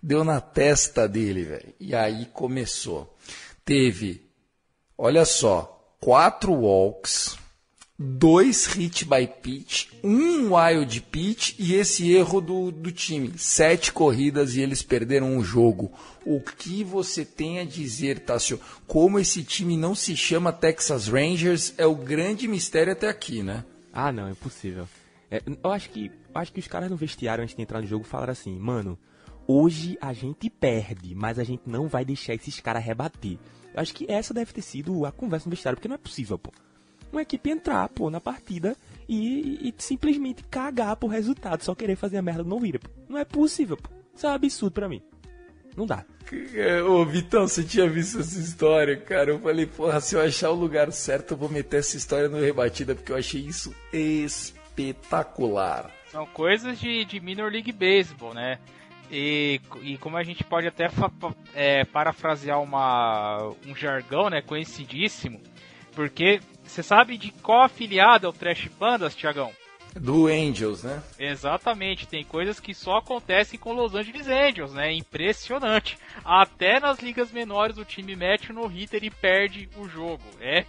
Deu na testa dele, velho. E aí começou. Teve, olha só, quatro walks, dois hit by pitch, um wild pitch e esse erro do, do time. Sete corridas e eles perderam o jogo. O que você tem a dizer, Tássio? Como esse time não se chama Texas Rangers é o grande mistério até aqui, né? Ah, não, é impossível. É, eu acho que eu acho que os caras no vestiário antes de entrar no jogo falaram assim, mano, hoje a gente perde, mas a gente não vai deixar esses caras rebater. Eu acho que essa deve ter sido a conversa no vestiário, porque não é possível, pô. Uma equipe entrar, pô, na partida e, e simplesmente cagar pro resultado, só querer fazer a merda do não vira, pô. Não é possível, pô. Isso é um absurdo pra mim. Não dá. Ô, Vitão, você tinha visto essa história, cara? Eu falei, porra, se eu achar o lugar certo, eu vou meter essa história no rebatida, porque eu achei isso espetacular. São coisas de, de Minor League Baseball, né? E, e como a gente pode até é, parafrasear uma, um jargão, né, conhecidíssimo, porque você sabe de qual afiliado é o Trash Pandas, Tiagão? Do Angels, né? Exatamente, tem coisas que só acontecem com Los Angeles Angels, né? Impressionante. Até nas ligas menores o time mete no hitter e perde o jogo. É,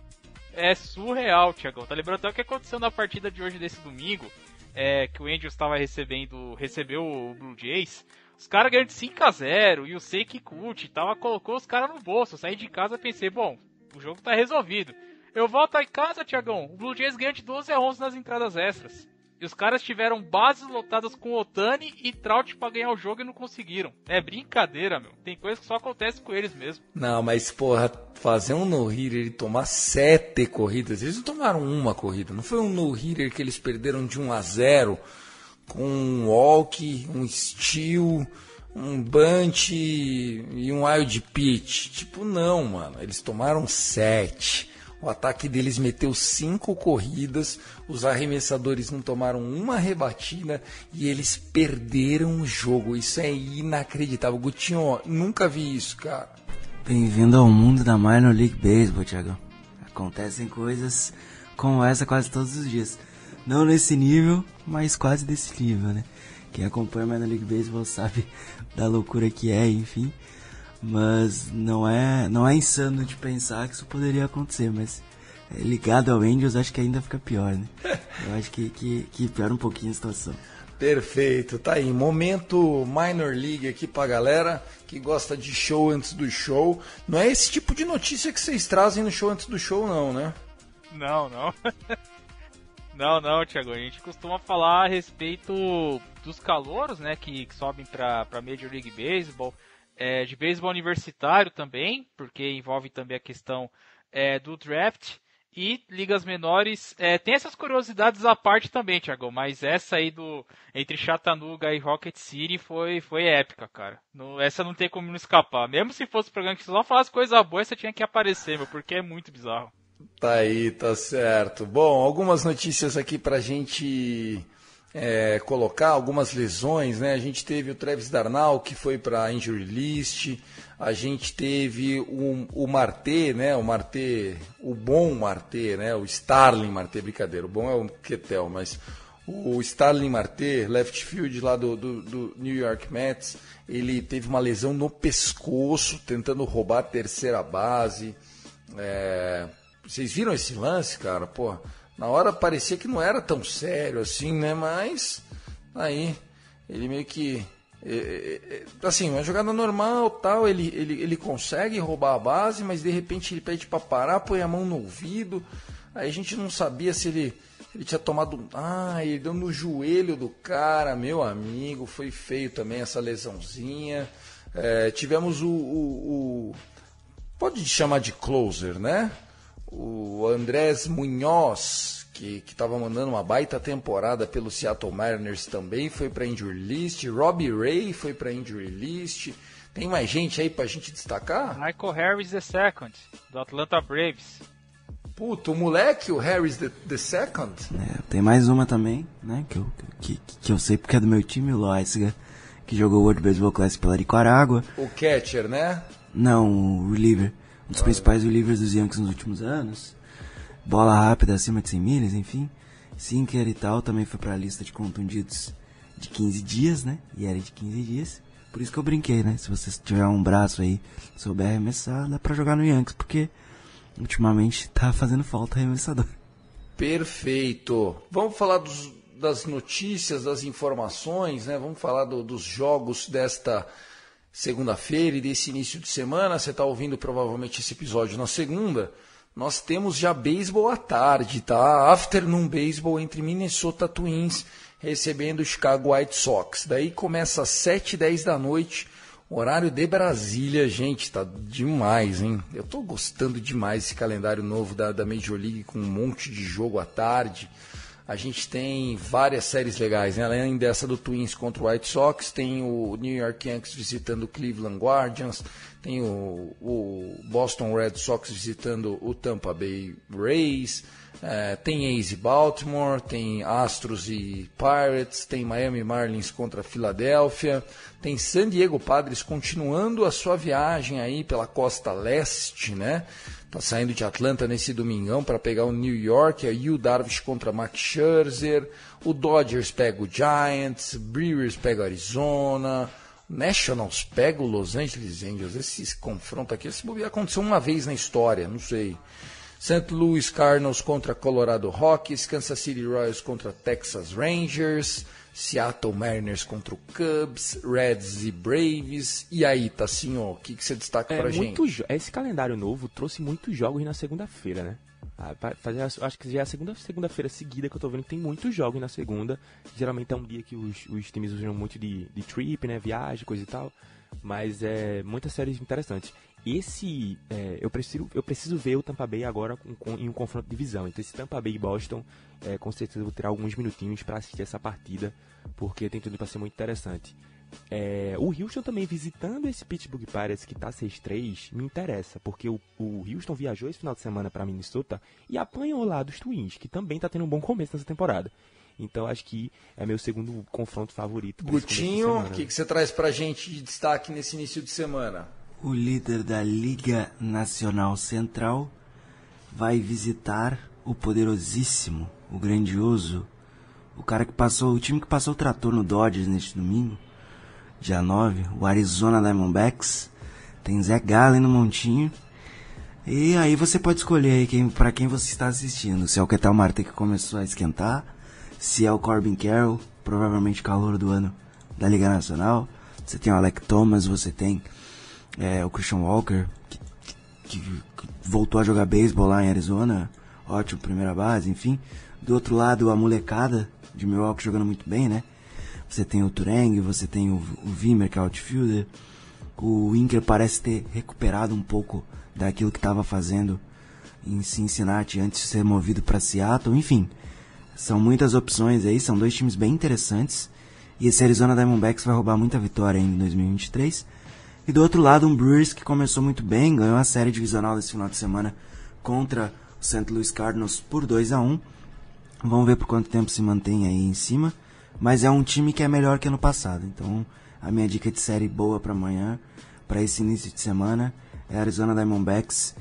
é surreal, Tiagão. Tá lembrando até o que aconteceu na partida de hoje desse domingo? É, que o Angels estava recebendo, recebeu o Blue Jays. Os caras ganharam de 5 a 0 e o Seiki Kuti tava, colocou os caras no bolso. Eu saí de casa e pensei, bom, o jogo tá resolvido. Eu volto em casa, Tiagão. O Blue Jays ganha de 12 a 11 nas entradas extras. E os caras tiveram bases lotadas com Otani e Trout pra ganhar o jogo e não conseguiram. É brincadeira, meu. Tem coisa que só acontece com eles mesmo. Não, mas porra, fazer um no-hitter e tomar sete corridas, eles não tomaram uma corrida, não foi um no-hitter que eles perderam de 1 a 0 com um walk, um steal, um bunt e um wild pitch. Tipo, não, mano, eles tomaram sete. O ataque deles meteu cinco corridas, os arremessadores não tomaram uma rebatida e eles perderam o jogo. Isso é inacreditável. Gutinho, nunca vi isso, cara. Bem-vindo ao mundo da Minor League Baseball, Thiagão. Acontecem coisas como essa quase todos os dias. Não nesse nível, mas quase desse nível, né? Quem acompanha a Minor League Baseball sabe [LAUGHS] da loucura que é, enfim. Mas não é, não é insano de pensar que isso poderia acontecer, mas é, ligado ao Angels acho que ainda fica pior, né? [LAUGHS] Eu acho que, que, que piora um pouquinho a situação. Perfeito, tá aí. Momento Minor League aqui pra galera que gosta de show antes do show. Não é esse tipo de notícia que vocês trazem no show antes do show, não, né? Não, não. [LAUGHS] não, não, Thiago. A gente costuma falar a respeito dos calouros, né, que, que sobem pra, pra Major League Baseball. É, de beisebol universitário também, porque envolve também a questão é, do draft. E ligas menores, é, tem essas curiosidades à parte também, Thiago, mas essa aí do entre Chattanooga e Rocket City foi, foi épica, cara. No, essa não tem como não escapar. Mesmo se fosse um programa que só falasse coisa boa, essa tinha que aparecer, meu, porque é muito bizarro. Tá aí, tá certo. Bom, algumas notícias aqui pra gente é, colocar, algumas lesões, né? A gente teve o Travis Darnall, que foi para injury list, a gente teve o, o Marte, né? O Marte, o bom Marte, né? O Starling Marte, brincadeira, o bom é o Ketel, mas o Starling Marte, left field lá do, do, do, New York Mets, ele teve uma lesão no pescoço, tentando roubar a terceira base. É, vocês viram esse lance, cara? Pô, na hora parecia que não era tão sério assim, né? Mas aí ele meio que é, é, assim, uma jogada normal, tal, ele, ele, ele consegue roubar a base, mas de repente ele pede para parar, põe a mão no ouvido. Aí a gente não sabia se ele ele tinha tomado, ah, ele deu no joelho do cara, meu amigo, foi feio também essa lesãozinha. É, tivemos o, o, o pode chamar de closer, né? O Andrés Munhoz, que estava mandando uma baita temporada pelo Seattle Mariners também, foi para injury list. Robbie Ray foi para injury list. Tem mais gente aí pra gente destacar? Michael Harris II, do Atlanta Braves. Puto, o moleque, o Harris the, the Second? É, tem mais uma também, né, que eu, que, que eu sei porque é do meu time, o Loisaga, que jogou o World Baseball Classic pela Nicarágua. O catcher, né? Não, o reliever um dos principais relievers dos Yankees nos últimos anos. Bola rápida acima de 100 milhas, enfim. Sinker e tal também foi para a lista de contundidos de 15 dias, né? E era de 15 dias. Por isso que eu brinquei, né? Se você tiver um braço aí, souber arremessar, dá pra jogar no Yankees, porque ultimamente tá fazendo falta arremessador. Perfeito. Vamos falar dos, das notícias, das informações, né? Vamos falar do, dos jogos desta segunda-feira e desse início de semana, você está ouvindo provavelmente esse episódio na segunda, nós temos já beisebol à tarde, tá? Afternoon Baseball entre Minnesota Twins recebendo Chicago White Sox. Daí começa às 7 e 10 da noite, horário de Brasília, gente, tá demais, hein? Eu tô gostando demais desse calendário novo da, da Major League com um monte de jogo à tarde. A gente tem várias séries legais, né? além dessa do Twins contra o White Sox, tem o New York Yankees visitando o Cleveland Guardians, tem o, o Boston Red Sox visitando o Tampa Bay Rays, é, tem Ace Baltimore, tem Astros e Pirates, tem Miami Marlins contra Filadélfia, tem San Diego Padres continuando a sua viagem aí pela costa leste, né? Tá saindo de Atlanta nesse domingão para pegar o New York, a Yu Darvish contra Max Scherzer, o Dodgers pega o Giants, Brewers pega o Arizona, Nationals pega o Los Angeles Angels. Esse confronto aqui, esse bobear aconteceu uma vez na história, não sei. St. Louis Cardinals contra Colorado Rockies, Kansas City Royals contra Texas Rangers, Seattle Mariners contra o Cubs, Reds e Braves. E aí, Tassinho, o que, que você destaca é, pra gente? Esse calendário novo trouxe muitos jogos na segunda-feira, né? Ah, fazer, acho que já é a segunda segunda-feira seguida que eu tô vendo que tem muitos jogos na segunda. Geralmente é um dia que os, os times usam muito de, de trip, né? Viagem, coisa e tal. Mas é muitas séries interessantes. Esse, é, eu, preciso, eu preciso ver o Tampa Bay agora com, com, em um confronto de visão. Então, esse Tampa Bay e Boston, é, com certeza vou tirar alguns minutinhos para assistir essa partida, porque tem tudo para ser muito interessante. É, o Houston também visitando esse Pittsburgh Pirates que está 6-3 me interessa, porque o, o, Houston viajou esse final de semana para Minnesota e apanhou lá dos Twins, que também está tendo um bom começo nessa temporada. Então acho que é meu segundo confronto favorito. Gutinho, o que, que você traz para gente de destaque nesse início de semana? O líder da Liga Nacional Central vai visitar o poderosíssimo, o grandioso, o cara que passou, o time que passou o trator no Dodgers neste domingo, dia 9, o Arizona Diamondbacks. Tem Zé Gallen no montinho. E aí você pode escolher aí quem, para quem você está assistindo. Se é o Ketel Marte que começou a esquentar, se é o Corbin Carroll, provavelmente calor do ano da Liga Nacional. Você tem o Alec Thomas, você tem é, o Christian Walker, que, que, que voltou a jogar beisebol lá em Arizona, ótimo, primeira base, enfim. Do outro lado, a molecada de Milwaukee jogando muito bem, né? Você tem o Tureng, você tem o, o que é outfielder. O Winker parece ter recuperado um pouco daquilo que estava fazendo em Cincinnati antes de ser movido para Seattle. Enfim, são muitas opções aí, são dois times bem interessantes. E esse Arizona Diamondbacks vai roubar muita vitória em 2023. E do outro lado, um Brewers que começou muito bem, ganhou a série divisional desse final de semana contra o St. Louis Cardinals por 2 a 1 Vamos ver por quanto tempo se mantém aí em cima. Mas é um time que é melhor que ano passado. Então, a minha dica de série boa para amanhã, para esse início de semana, é Arizona Diamondbacks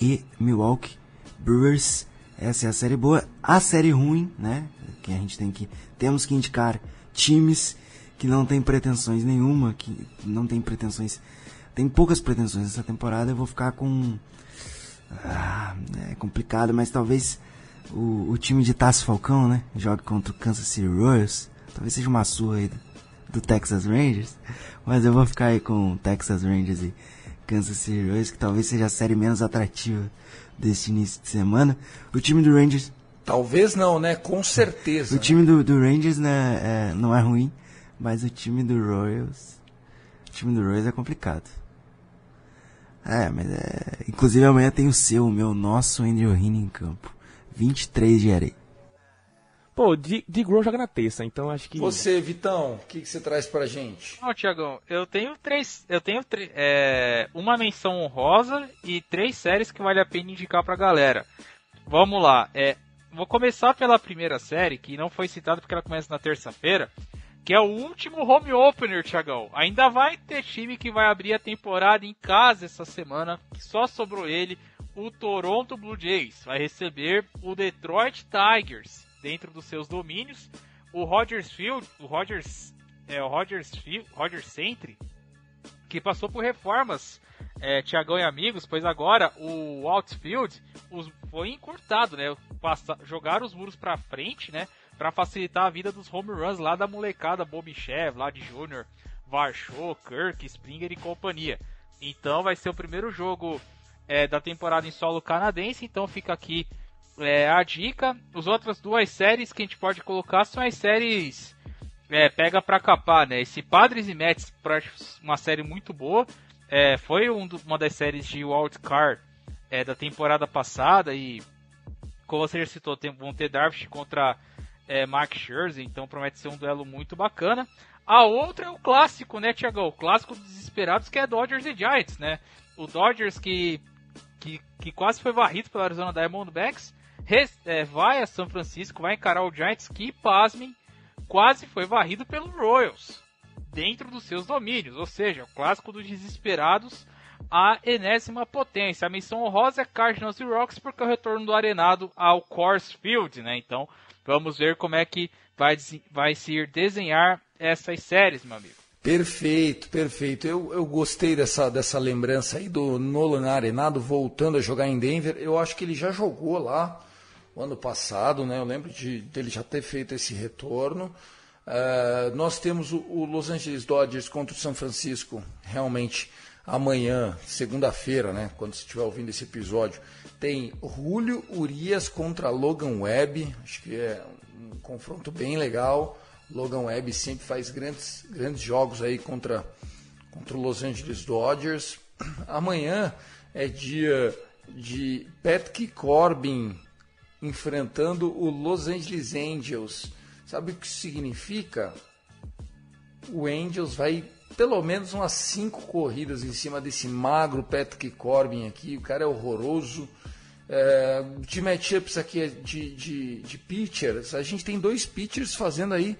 e Milwaukee Brewers. Essa é a série boa. A série ruim, né? Que a gente tem que. Temos que indicar times que não tem pretensões nenhuma, que não tem pretensões. Tem poucas pretensões nessa temporada. Eu vou ficar com. Ah, é complicado, mas talvez o, o time de Tassi Falcão, né? Joga contra o Kansas City Royals. Talvez seja uma sua aí do, do Texas Rangers. Mas eu vou ficar aí com Texas Rangers e Kansas City Royals, que talvez seja a série menos atrativa deste início de semana. O time do Rangers. Talvez não, né? Com certeza. O time do, do Rangers né, é, não é ruim, mas o time do Royals. O time do Royals é complicado. É, mas é. Inclusive amanhã tem o seu, o meu, nosso Andrew Heaney em campo. 23 de areia. Pô, de, de Grow joga na terça, então acho que. Você, Vitão, o que, que você traz pra gente? Não, Tiagão, eu tenho três. Eu tenho é, uma menção honrosa e três séries que vale a pena indicar pra galera. Vamos lá. É, vou começar pela primeira série, que não foi citada porque ela começa na terça-feira. Que é o último home opener, Tiagão. Ainda vai ter time que vai abrir a temporada em casa essa semana, que só sobrou ele. O Toronto Blue Jays vai receber o Detroit Tigers dentro dos seus domínios. O Rogers Field, o Rogers, é, o Rogers Field, Rogers Centre, que passou por reformas, é, Tiagão e amigos, pois agora o outfield os, foi encurtado, né? Passa, jogaram os muros para frente, né? Para facilitar a vida dos home runs lá da molecada Bobichev, lá de Júnior, Varchou, Kirk, Springer e companhia. Então vai ser o primeiro jogo é, da temporada em solo canadense, então fica aqui é, a dica. As outras duas séries que a gente pode colocar são as séries é, pega pra capar, né? Esse Padres e Mets, uma série muito boa, é, foi um do, uma das séries de wildcard é, da temporada passada e, como você já citou, tem, vão ter Darvish contra é, Mark Scherzer, então promete ser um duelo muito bacana. A outra é o clássico, né, Tiagão? O clássico dos desesperados que é Dodgers e Giants, né? O Dodgers que, que, que quase foi varrido pela Arizona Diamondbacks é, vai a São Francisco, vai encarar o Giants, que, pasmem, quase foi varrido pelo Royals, dentro dos seus domínios, ou seja, o clássico dos desesperados, a enésima potência. A missão honrosa é Cardinals e Rocks, porque é o retorno do Arenado ao Coors Field, né? Então, vamos ver como é que vai, vai se desenhar essas séries, meu amigo. Perfeito, perfeito. Eu, eu gostei dessa, dessa lembrança aí do Nolan Arenado voltando a jogar em Denver. Eu acho que ele já jogou lá o ano passado, né? Eu lembro de dele já ter feito esse retorno. Uh, nós temos o, o, Los Angeles Dodgers contra o São Francisco realmente amanhã, segunda-feira, né? Quando você estiver ouvindo esse episódio, tem Julio Urias contra Logan Webb. Acho que é um confronto bem legal. Logan Webb sempre faz grandes, grandes jogos aí contra, contra o Los Angeles Dodgers. [CLEARS THROAT] Amanhã é dia de Patrick Corbin enfrentando o Los Angeles Angels. Sabe o que significa? O Angels vai pelo menos umas cinco corridas em cima desse magro Patrick Corbin aqui. O cara é horroroso. É, de matchups aqui de, de, de pitchers, a gente tem dois pitchers fazendo aí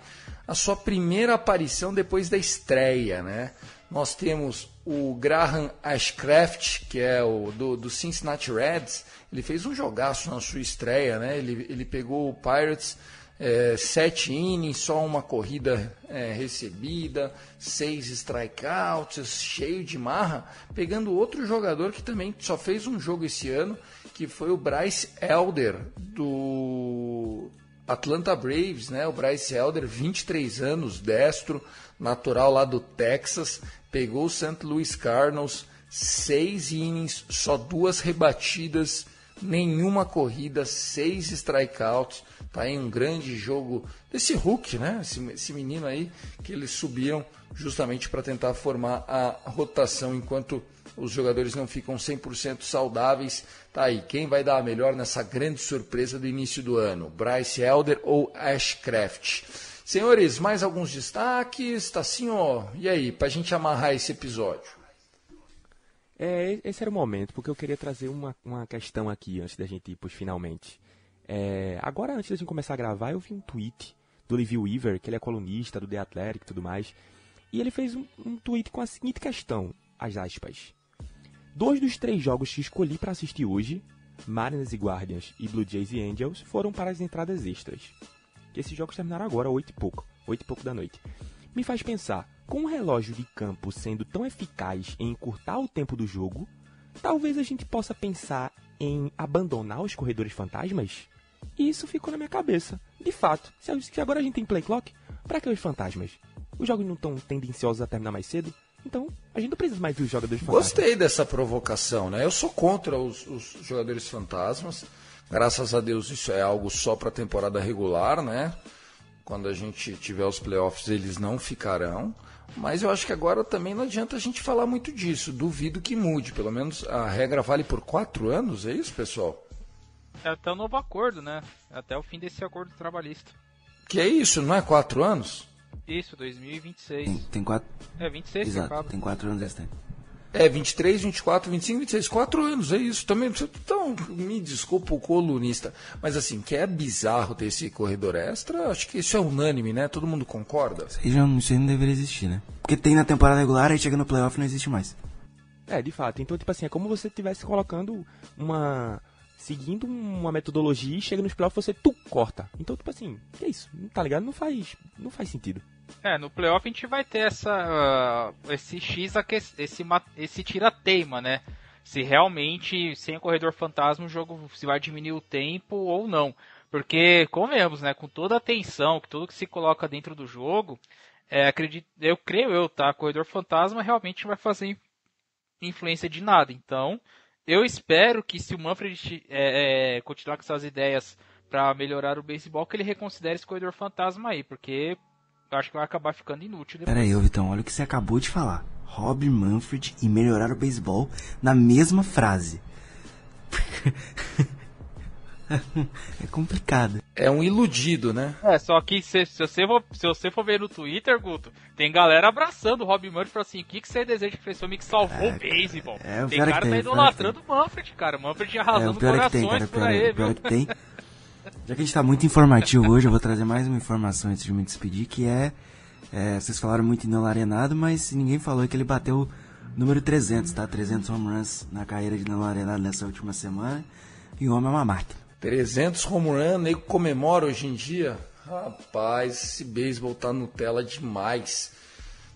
a sua primeira aparição depois da estreia, né? Nós temos o Graham Ashcraft, que é o do, do Cincinnati Reds, ele fez um jogaço na sua estreia, né? Ele, ele pegou o Pirates é, sete innings, só uma corrida é, recebida, seis strikeouts, cheio de marra, pegando outro jogador que também só fez um jogo esse ano, que foi o Bryce Elder do Atlanta Braves, né? O Bryce Elder, 23 anos, destro, natural lá do Texas, pegou o St. Louis Cardinals, seis innings, só duas rebatidas, nenhuma corrida, seis strikeouts. Tá aí um grande jogo desse Hulk, né? Esse, esse menino aí que eles subiram justamente para tentar formar a rotação enquanto os jogadores não ficam 100% saudáveis. Tá aí, quem vai dar a melhor nessa grande surpresa do início do ano? Bryce Elder ou Ashcraft? Senhores, mais alguns destaques? Tá ó. E aí, para a gente amarrar esse episódio? É, esse era o momento, porque eu queria trazer uma, uma questão aqui antes da gente ir pros finalmente. É, agora, antes da gente começar a gravar, eu vi um tweet do Levi Weaver, que ele é colunista do The Athletic e tudo mais, e ele fez um, um tweet com a seguinte questão, as aspas. Dois dos três jogos que escolhi para assistir hoje, Mariners e Guardians e Blue Jays e Angels, foram para as entradas extras. Esses jogos terminaram agora, oito e pouco, oito e pouco da noite. Me faz pensar, com o relógio de campo sendo tão eficaz em encurtar o tempo do jogo, talvez a gente possa pensar em abandonar os corredores fantasmas? E isso ficou na minha cabeça. De fato, se agora a gente tem play clock, para que os fantasmas? Os jogos não estão tendenciosos a terminar mais cedo? Então, a gente não precisa mais dos jogadores fantasmas. Gostei dessa provocação, né? Eu sou contra os, os jogadores fantasmas. Graças a Deus isso é algo só para temporada regular, né? Quando a gente tiver os playoffs, eles não ficarão. Mas eu acho que agora também não adianta a gente falar muito disso. Duvido que mude. Pelo menos a regra vale por quatro anos, é isso, pessoal? É até o novo acordo, né? Até o fim desse acordo trabalhista. Que é isso, não é quatro anos? Isso, 2026. Tem, tem quatro. É, 26 Exato, que acaba. tem quatro anos esse tempo. É, 23, 24, 25, 26, quatro anos, é isso. Também, então, me desculpa o colunista, mas assim, que é bizarro ter esse corredor extra, acho que isso é unânime, né? Todo mundo concorda? Isso aí, já, isso aí não deveria existir, né? Porque tem na temporada regular, aí chega no playoff e não existe mais. É, de fato. Então, tipo assim, é como você estivesse colocando uma. Seguindo uma metodologia e chega nos playoffs você tu corta. Então, tipo assim, que é isso? Tá ligado? Não faz, não faz sentido. É, no playoff a gente vai ter essa, uh, esse X, esse, esse tira-teima, né? Se realmente, sem o corredor fantasma, o jogo se vai diminuir o tempo ou não. Porque, convenhamos, né? Com toda a tensão, que tudo que se coloca dentro do jogo, é, acredito, eu creio eu, tá? Corredor fantasma realmente vai fazer in- influência de nada. Então, eu espero que se o Manfred é, é, continuar com essas ideias para melhorar o beisebol, que ele reconsidere esse corredor fantasma aí, porque eu acho que vai acabar ficando inútil depois. Pera aí, ô Vitão, olha o que você acabou de falar. Rob Manfred e melhorar o beisebol na mesma frase. [LAUGHS] é complicado. É um iludido, né? É, só que se, se você for, se você for ver no Twitter, Guto, tem galera abraçando o Rob Manfred e falando assim, o que, que você deseja que fez o homem que salvou o beisebol? é, o tem pior é cara que tá pior é que idolatrando o Manfred, cara. O Manfred É, arrasando o pior é que tem, corações cara. O por pior, aí, é, o pior viu? é que tem. Já que a gente tá muito informativo hoje, eu vou trazer mais uma informação antes de me despedir, que é... é, vocês falaram muito em Nolan Arenado, mas ninguém falou que ele bateu o número 300, tá? 300 home runs na carreira de Nolan Arenado nessa última semana. E o homem é uma máquina. 300 home run, nego comemora hoje em dia. Rapaz, esse beisebol tá Nutella demais.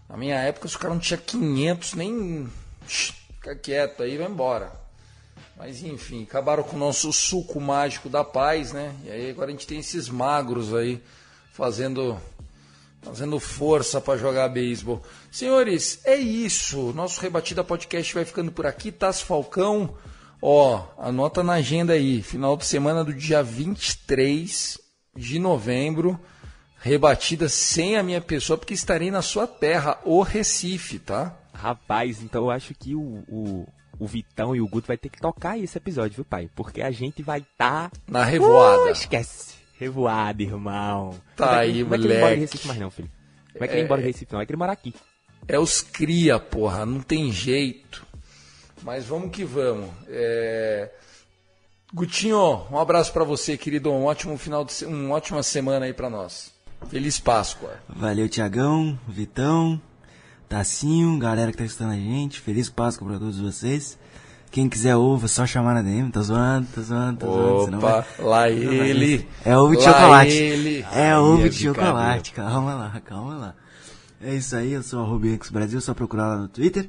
Na minha época, os caras não tinham 500, nem. Fica quieto aí, vai embora. Mas enfim, acabaram com o nosso suco mágico da paz, né? E aí agora a gente tem esses magros aí fazendo fazendo força para jogar beisebol. Senhores, é isso. Nosso Rebatida Podcast vai ficando por aqui. Tassi Falcão, ó, anota na agenda aí. Final de semana do dia 23 de novembro. Rebatida sem a minha pessoa, porque estarei na sua terra, o Recife, tá? Rapaz, então eu acho que o, o, o Vitão e o Guto vai ter que tocar esse episódio, viu, pai? Porque a gente vai estar. Tá... Na revoada. Uh, esquece. Revoada, irmão. Tá não vai, aí, não vai querer ir embora de moleque. Recife mais não, filho. Não vai querer ir embora de Recife não, vai querer morar aqui. É os cria, porra, não tem jeito. Mas vamos que vamos. É... Gutinho, um abraço pra você, querido. Um ótimo final de se... uma ótima semana aí pra nós. Feliz Páscoa. Valeu, Tiagão, Vitão, Tacinho, galera que tá escutando a gente. Feliz Páscoa pra todos vocês. Quem quiser ovo, é só chamar na DM. Tô zoando, tô zoando, tô zoando. senão vai- Opa, lá [LAUGHS] ele. É ovo de chocolate. ele. É Ai, ovo de chocolate. Calma lá, calma lá. É isso aí, eu sou o X Brasil, só procurar lá no Twitter.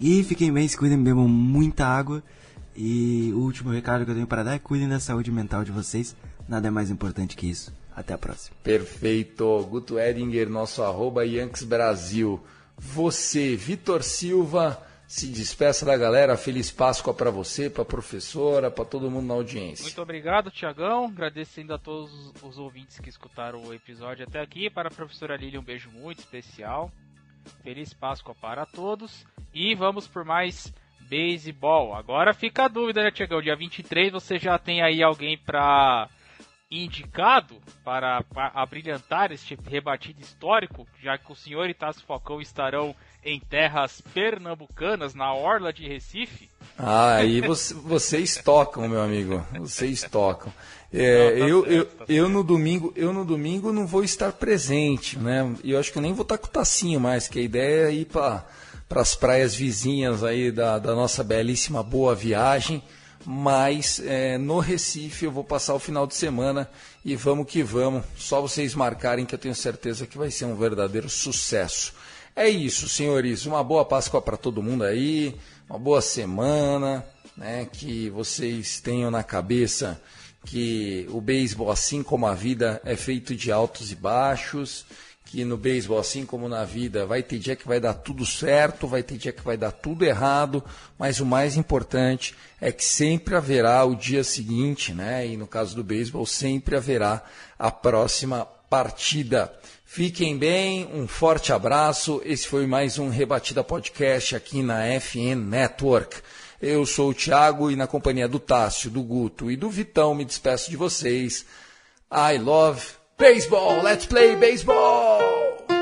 E fiquem bem, se cuidem, bebam muita água. E o último recado que eu tenho para dar é cuidem da saúde mental de vocês. Nada é mais importante que isso. Até a próxima. Perfeito. Guto Edinger, nosso arroba Yankees Brasil. Você, Vitor Silva, se despeça da galera. Feliz Páscoa pra você, pra professora, pra todo mundo na audiência. Muito obrigado, Tiagão. Agradecendo a todos os- ouvintes que escutaram o episódio até aqui. Para a professora Lili, um beijo muito especial. Feliz Páscoa para todos. E vamos por mais beisebol. Agora fica a dúvida, né, Tiagão? Dia 23 você já tem aí alguém para indicado para, abrilhantar este rebatido histórico, já que o senhor e Tassi Falcão estarão em terras pernambucanas, na orla de Recife. Ah, aí você, vocês tocam, meu amigo. Vocês tocam. É, não, tá eu, certo, eu, tá eu no domingo, eu no domingo não vou estar presente, né? E eu acho que eu nem vou estar com o Tacinho mais, que a ideia é ir para as praias vizinhas aí da, da nossa belíssima boa viagem. Mas é, no Recife eu vou passar o final de semana e vamos que vamos. Só vocês marcarem que eu tenho certeza que vai ser um verdadeiro sucesso. É isso, senhores. Uma boa Páscoa para todo mundo aí, uma boa semana, né? Que vocês tenham na cabeça que o beisebol, assim como a vida, é feito de altos e baixos. Que no beisebol, assim como na vida, vai ter dia que vai dar tudo certo, vai ter dia que vai dar tudo errado, mas o mais importante é que sempre haverá o dia seguinte, né? E no caso do beisebol, sempre haverá a próxima partida. Fiquem bem, um forte abraço. Esse foi mais um Rebatida Podcast aqui na FN Network. Eu sou o Thiago e na companhia do Tássio, do Guto e do Vitão me despeço de vocês. I love Baseball, let's play baseball!